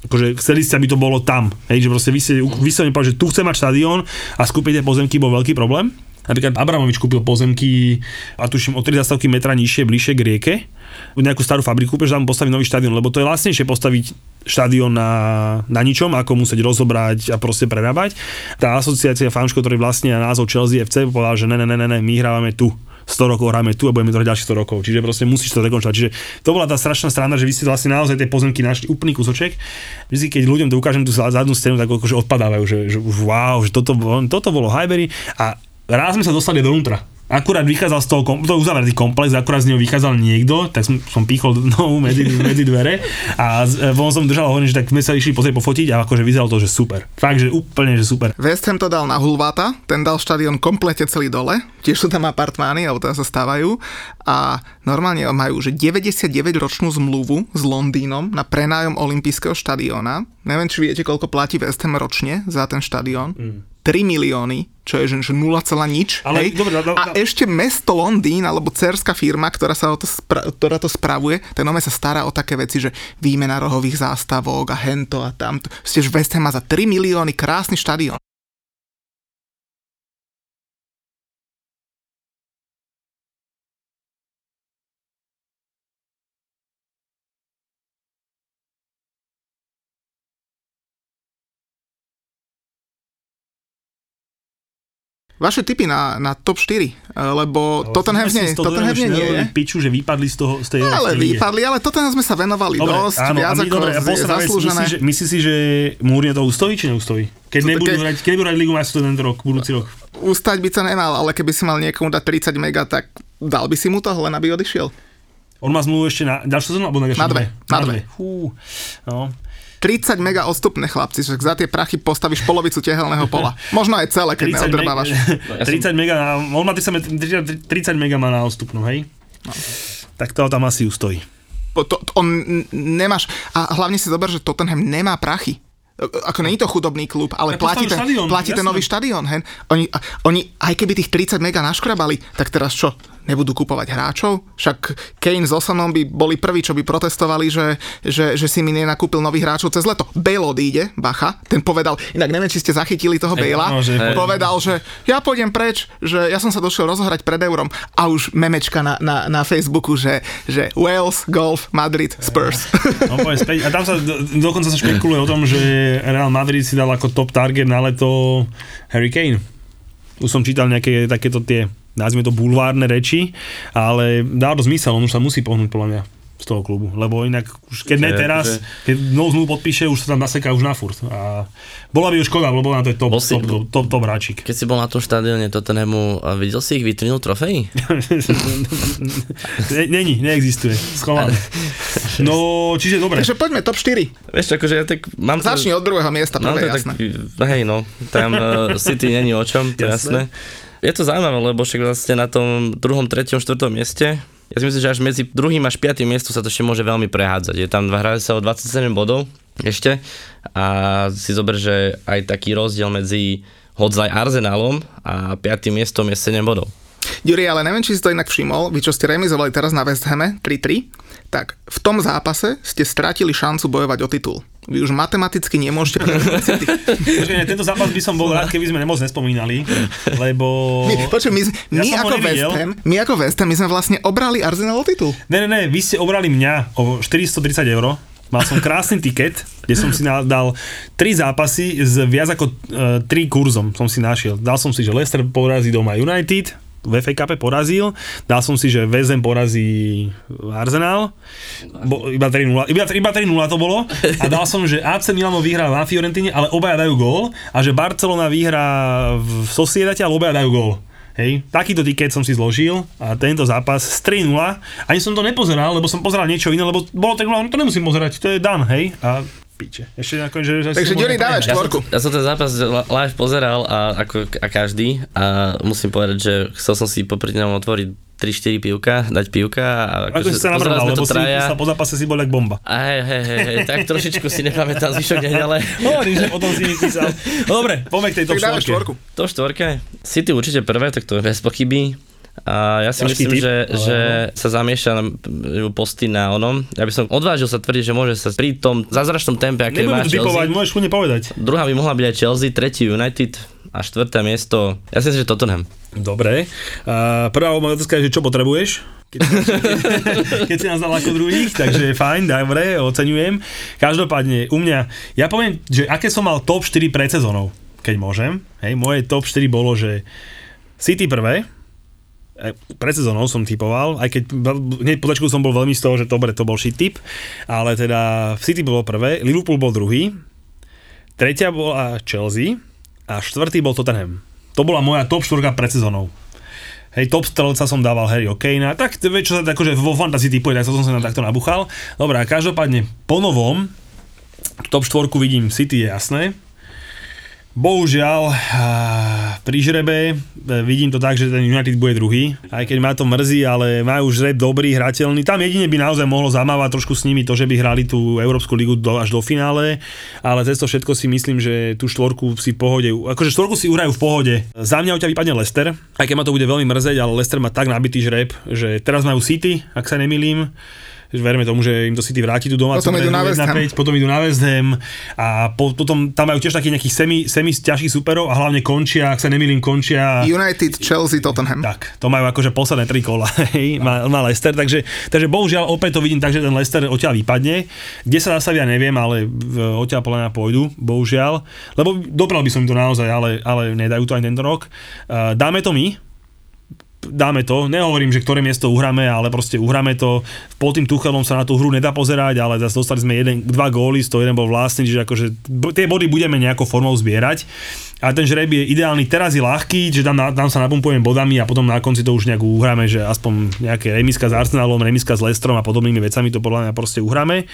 akože chceli ste, aby to bolo tam. Hej, že proste vy ste že tu chce mať štadión a skúpiť tie pozemky bol veľký problém. Napríklad Abramovič kúpil pozemky a tuším o 3 zastavky metra nižšie, bližšie k rieke. Nejakú starú fabriku, že tam postaviť nový štadión, lebo to je lacnejšie postaviť štadión na, na ničom, ako musieť rozobrať a proste prerábať. Tá asociácia fanškov, ktorý vlastne názov Chelsea FC, povedal, že ne, ne, ne, ne, my hrávame tu 100 rokov hráme tu a budeme to hrať ďalších 100 rokov. Čiže proste musíš to rekonštruovať. Čiže to bola tá strašná strana, že vy ste vlastne naozaj tie pozemky našli úplný kúsoček. Vždy, keď ľuďom to ukážem tú zadnú scénu, tak akože odpadávajú, že, že wow, že toto, toto bolo Highbury a raz sme sa dostali dovnútra akurát vychádzal z toho, to uzavretý komplex, akurát z neho vychádzal niekto, tak som, som pichol no, medzi, medzi dvere a e, von som držal hovorím, že tak sme sa išli pozrieť pofotiť a akože vyzeralo to, že super. Fakt, že úplne, že super. West Ham to dal na Hulváta, ten dal štadión komplete celý dole, tiež sú tam apartmány, alebo tam sa stávajú a normálne majú, že 99 ročnú zmluvu s Londýnom na prenájom olympijského štadióna. Neviem, či viete, koľko platí West Ham ročne za ten štadión. Mm 3 milióny, čo je že 0, nič. Ale, hej? Dobre, do, do, a ešte mesto Londýn, alebo cerská firma, ktorá, sa o to, spra- ktorá to spravuje, ten nome sa stará o také veci, že výmena rohových zástavok a hento a tamto. Ste West Ham za 3 milióny krásny štadión. Vaše tipy na, na top 4, eh, lebo ale Tottenham nie, Tottenham nie, nie je. Piču, že vypadli z, toho, z tej no, Ale vypadli, ale Tottenham sme sa venovali dobre, dosť, áno, viac ako dobre, a zaslúžené. Myslíš, myslí si, že Mourinho to ustojí, či neustojí? Keď nebudú ke... hrať, keď nebudú hrať Ligu majstrov tento rok, budúci rok. Ustať by sa nemal, ale keby si mal niekomu dať 30 mega, tak dal by si mu to, len aby odišiel. On má zmluvu ešte na ďalšiu sezónu, alebo na Na dve. Na dve. Fú, no. 30 mega odstupné chlapci, že za tie prachy postavíš polovicu tehelného pola. Možno aj celé, keď neodrbávaš. Me- 30 mega, na, on má 30, 30 mega má na odstupnú, hej? No. Tak to tam asi ustojí. To, to, on nemáš, a hlavne si zober, že Tottenham nemá prachy ako není to chudobný klub, ale platí ten, štadión, platí ten nový štadión. Oni, oni, aj keby tých 30 mega naškrabali, tak teraz čo? Nebudú kupovať hráčov? Však Kane s Osanom by boli prví, čo by protestovali, že, že, že si mi nenakúpil nových hráčov cez leto. Bale odíde, bacha, ten povedal, inak neviem, či ste zachytili toho Bela, no, povedal, že ja pôjdem preč, že ja som sa došiel rozohrať pred eurom a už memečka na, na, na Facebooku, že, že Wales, Golf, Madrid, Spurs. No, späť. A tam sa do, dokonca sa špekuluje o tom, že Real Madrid si dal ako top target na leto Harry Kane. Už som čítal nejaké takéto tie nazvime to bulvárne reči, ale dá to zmysel, on už sa musí pohnúť podľa mňa z toho klubu, lebo inak už keď ne teraz, že... keď novú zmluvu podpíše, už sa tam naseká už na furt. A bola by už škoda, lebo na to je top, si, top, top, top, top hráčik. Keď si bol na tom štadióne Tottenhamu, videl si ich vitrinu trofejí? Není, neexistuje. Schované. No, čiže dobre. Takže poďme top 4. Vieš, akože ja tak mám... Začni od druhého miesta, prvé, jasné. Tak, hej, no, tam uh, City není o čom, to jasné. jasné. Je to zaujímavé, lebo však vlastne na tom druhom, treťom, štvrtom mieste ja si myslím, že až medzi druhým až piatým miestom sa to ešte môže veľmi prehádzať. Je tam hraje sa o 27 bodov ešte a si zober, že aj taký rozdiel medzi Hodzaj Arsenálom a piatým miestom je 7 bodov. Juri, ale neviem, či si to inak všimol, vy čo ste remizovali teraz na West Hame 3-3, tak v tom zápase ste stratili šancu bojovať o titul. Vy už matematicky nemôžete Počkej, tento zápas by som bol rád, keby sme nemoc nespomínali, lebo... My, počuj, my, my, ja ako West Ham, my ako West Ham, my sme vlastne obrali Arsenal o titul. Ne, ne, ne, vy ste obrali mňa o 430 eur, Mal som krásny tiket, kde som si dal tri zápasy s viac ako uh, tri kurzom som si našiel. Dal som si, že Leicester porazí doma United, v FA Cup porazil. Dal som si, že Vezem porazí Arsenal. Bo, iba 3-0, iba, iba 3-0 to bolo. A dal som, že AC Milano vyhrá na Fiorentine, ale obaja dajú gól. A že Barcelona vyhrá v Sociedate, ale obaja dajú gól. Hej, takýto tiket som si zložil a tento zápas z 3-0. Ani som to nepozeral, lebo som pozeral niečo iné, lebo bolo 3-0, no to nemusím pozerať, to je dan, hej. A Piče. Ešte nakoniec, že, že Takže Ďuri, dávaj prehrať. Ja som, Štvorku. ja som ten zápas li- live pozeral a, ako, a každý a musím povedať, že chcel som si popri ňom otvoriť 3-4 pivka, dať pivka a Ako si sa sme lebo to si traja. sa po zápase si bol jak bomba. A hej, hej, hej, hej, tak trošičku si nepamätám zvyšok deň, ale Hovorím, že potom si mi písal. No Dobre, poďme k tej Tak top dávaj štvorke. štvorku. to štvorke, City určite prvé, tak to je bez pochyby. A ja si Ťažký myslím, typ, že, ale že sa zamieša na posty na onom. Ja by som odvážil sa tvrdiť, že môže sa pri tom zázračnom tempe, aké má typovať, Chelsea. môžeš kľudne povedať. Druhá by mohla byť aj Chelsea, tretí United a štvrté miesto, ja si myslím, že Tottenham. Dobre. Uh, prvá moja otázka je, že čo potrebuješ? Keď, keď si nás dal ako druhých, takže fajn, dobre, oceňujem. Každopádne, u mňa, ja poviem, že aké som mal top 4 pred sezónou, keď môžem. Hej, moje top 4 bolo, že City prvé, pred sezónou som typoval, aj keď hneď po som bol veľmi z toho, že dobre, to bol shit tip, ale teda City bolo prvé, Liverpool bol druhý, tretia bola Chelsea a štvrtý bol Tottenham. To bola moja top 4 pred sezónou. Hej, top strelca som dával Harry Okejna, tak čo sa akože vo fantasy typuje, tak som sa na takto nabuchal. Dobre, a každopádne po novom top 4 vidím City, je jasné. Bohužiaľ, pri žrebe eh, vidím to tak, že ten United bude druhý, aj keď ma to mrzí, ale majú žreb dobrý, hrateľný. Tam jedine by naozaj mohlo zamávať trošku s nimi to, že by hrali tú Európsku ligu do, až do finále, ale cez to všetko si myslím, že tú štvorku si v pohode, akože štvorku si uhrajú v pohode. Za mňa od ťa vypadne Leicester, aj keď ma to bude veľmi mrzeť, ale Leicester má tak nabitý žreb, že teraz majú City, ak sa nemýlim, že verme tomu, že im to City vráti tú domácu Potom idú na West Ham. 1-5, potom idú na West Ham a po, potom tam majú tiež takých nejakých semi, semi ťažkých superov a hlavne končia, ak sa nemýlim, končia... United, Chelsea, Tottenham. Tak, to majú akože posledné tri kola, hej, má, má Leicester, takže, takže bohužiaľ opäť to vidím tak, že ten Leicester odtiaľ vypadne. Kde sa zastavia, neviem, ale odtiaľ podľa mňa pôjdu, bohužiaľ. Lebo dopral by som im to naozaj, ale, ale nedajú to aj tento rok. Uh, dáme to my, dáme to, nehovorím, že ktoré miesto uhráme, ale proste uhráme to. Pod tým Tuchelom sa na tú hru nedá pozerať, ale zase dostali sme jeden, dva góly, z toho jeden bol vlastný, čiže akože tie body budeme nejakou formou zbierať. A ten žreb je ideálny, teraz je ľahký, že tam, tam sa napumpujeme bodami a potom na konci to už nejak uhráme, že aspoň nejaké remiska s Arsenalom, remiska s Lestrom a podobnými vecami to podľa mňa proste uhráme.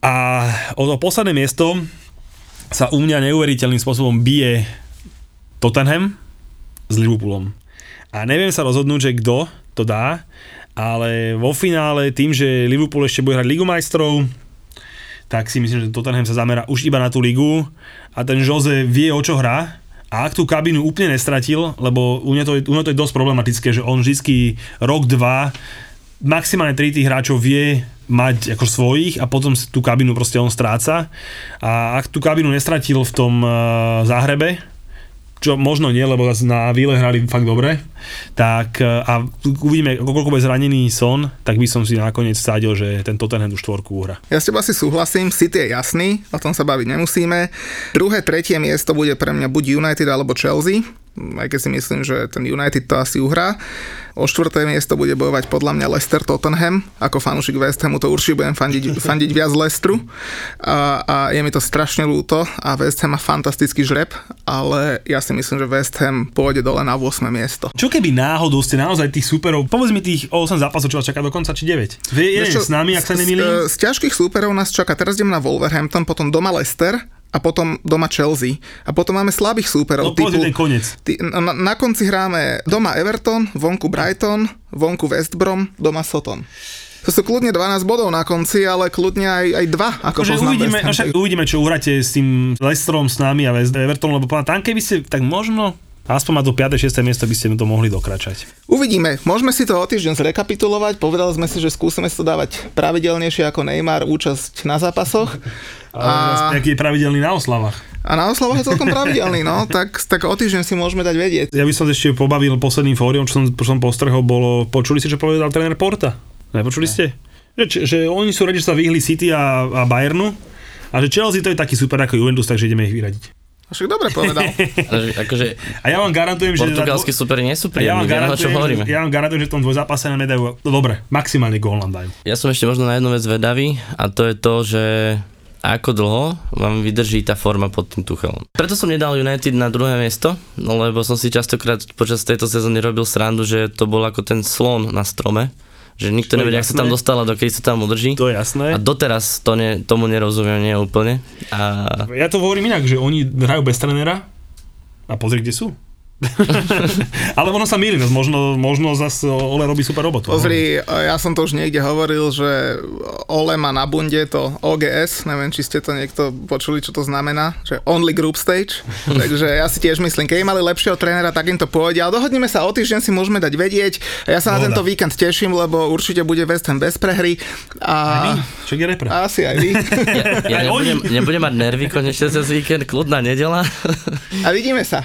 A o to posledné miesto sa u mňa neuveriteľným spôsobom bije Tottenham s Liverpoolom. A neviem sa rozhodnúť, že kto to dá, ale vo finále tým, že Liverpool ešte bude hrať Ligu majstrov, tak si myslím, že Tottenham sa zamera už iba na tú ligu a ten Jose vie, o čo hrá. A ak tú kabínu úplne nestratil, lebo u mňa to je, u mňa to je dosť problematické, že on vždy rok, dva, maximálne tri tých hráčov vie mať ako svojich a potom tú kabínu proste on stráca. A ak tú kabínu nestratil v tom uh, záhrebe, čo možno nie, lebo na Vile hrali fakt dobre, tak e, a uvidíme, koľko bude zranený Son, tak by som si nakoniec vsadil, že ten Tottenham tú štvorku uhra. Ja s teba si súhlasím, City je jasný, o tom sa baviť nemusíme. Druhé, tretie miesto bude pre mňa buď United alebo Chelsea, aj keď si myslím, že ten United to asi uhrá. O štvrté miesto bude bojovať podľa mňa Leicester Tottenham. Ako fanúšik West Hamu to určite budem fandiť, fandiť viac Leicesteru. A, a je mi to strašne ľúto a West Ham má fantastický žreb, ale ja si myslím, že West Ham pôjde dole na 8 miesto. Čo keby náhodou ste naozaj tých superov, povedz mi tých 8 zápasov, čo vás čaká do konca, či 9? Vie jeden Vieš čo, s nami, ak sa z- nemýlim? Z, z ťažkých súperov nás čaká, teraz ideme na Wolverhampton, potom doma Leicester a potom doma Chelsea. A potom máme slabých súperov. No ten koniec. ty, na, na konci hráme doma Everton, vonku Brighton, vonku West Brom, doma Soton. To sú kľudne 12 bodov na konci, ale kľudne aj, aj 2, ako Akože poznám uvidíme, no však uvidíme, čo uhráte s tým Leicesterom s nami a West Everton, lebo tam keby ste, tak možno aspoň na to 5. 6. miesto by ste to mohli dokračať. Uvidíme. Môžeme si to o týždeň zrekapitulovať. Povedali sme si, že skúsime si to dávať pravidelnejšie ako Neymar účasť na zápasoch. A... Nejaký je pravidelný na oslavách. A na oslavách je celkom pravidelný, no, tak, tak o týždeň si môžeme dať vedieť. Ja by som ešte pobavil posledným fóriom, čo som, čo som postrhol, bolo, počuli ste, čo povedal tréner Porta? Nepočuli ste? Že, že, že oni sú radi, že sa vyhli City a, a Bayernu a že Chelsea to je taký super ako Juventus, takže ideme ich vyradiť. Však dobre povedal. Akože A ja vám garantujem, že... portugalskí superi nie sú a ja vám, príjemní, garantujem, hovoríme. že, ja vám garantujem, že v tom dvojzápase nám nedajú, no dobre, maximálne gól nám dajú. Ja som ešte možno na jednu vec vedavý a to je to, že ako dlho vám vydrží tá forma pod tým Tuchelom. Preto som nedal United na druhé miesto, no lebo som si častokrát počas tejto sezóny robil srandu, že to bol ako ten slon na strome, Že nikto nevie, ak sa tam dostala, dokedy sa tam udrží. To je jasné. A doteraz to ne, tomu nerozumiem nie úplne. A Ja to hovorím inak, že oni hrajú bez trénera a pozri, kde sú. Ale ono sa mýli, no možno, možno zase Ole robí super robotu. no. Pozri, ja som to už niekde hovoril, že Ole má na bunde to OGS, neviem, či ste to niekto počuli, čo to znamená, že Only Group Stage, takže ja si tiež myslím, keď mali lepšieho trénera, tak im to pôjde, ale dohodneme sa o týždeň si môžeme dať vedieť. Ja sa na Dohoda. tento víkend teším, lebo určite bude West Ham bez prehry. A... Však je repre. Asi aj vy. ja oni. nebudem, nebudem mať nervy konečne cez víkend, kľudná nedela. A vidíme sa.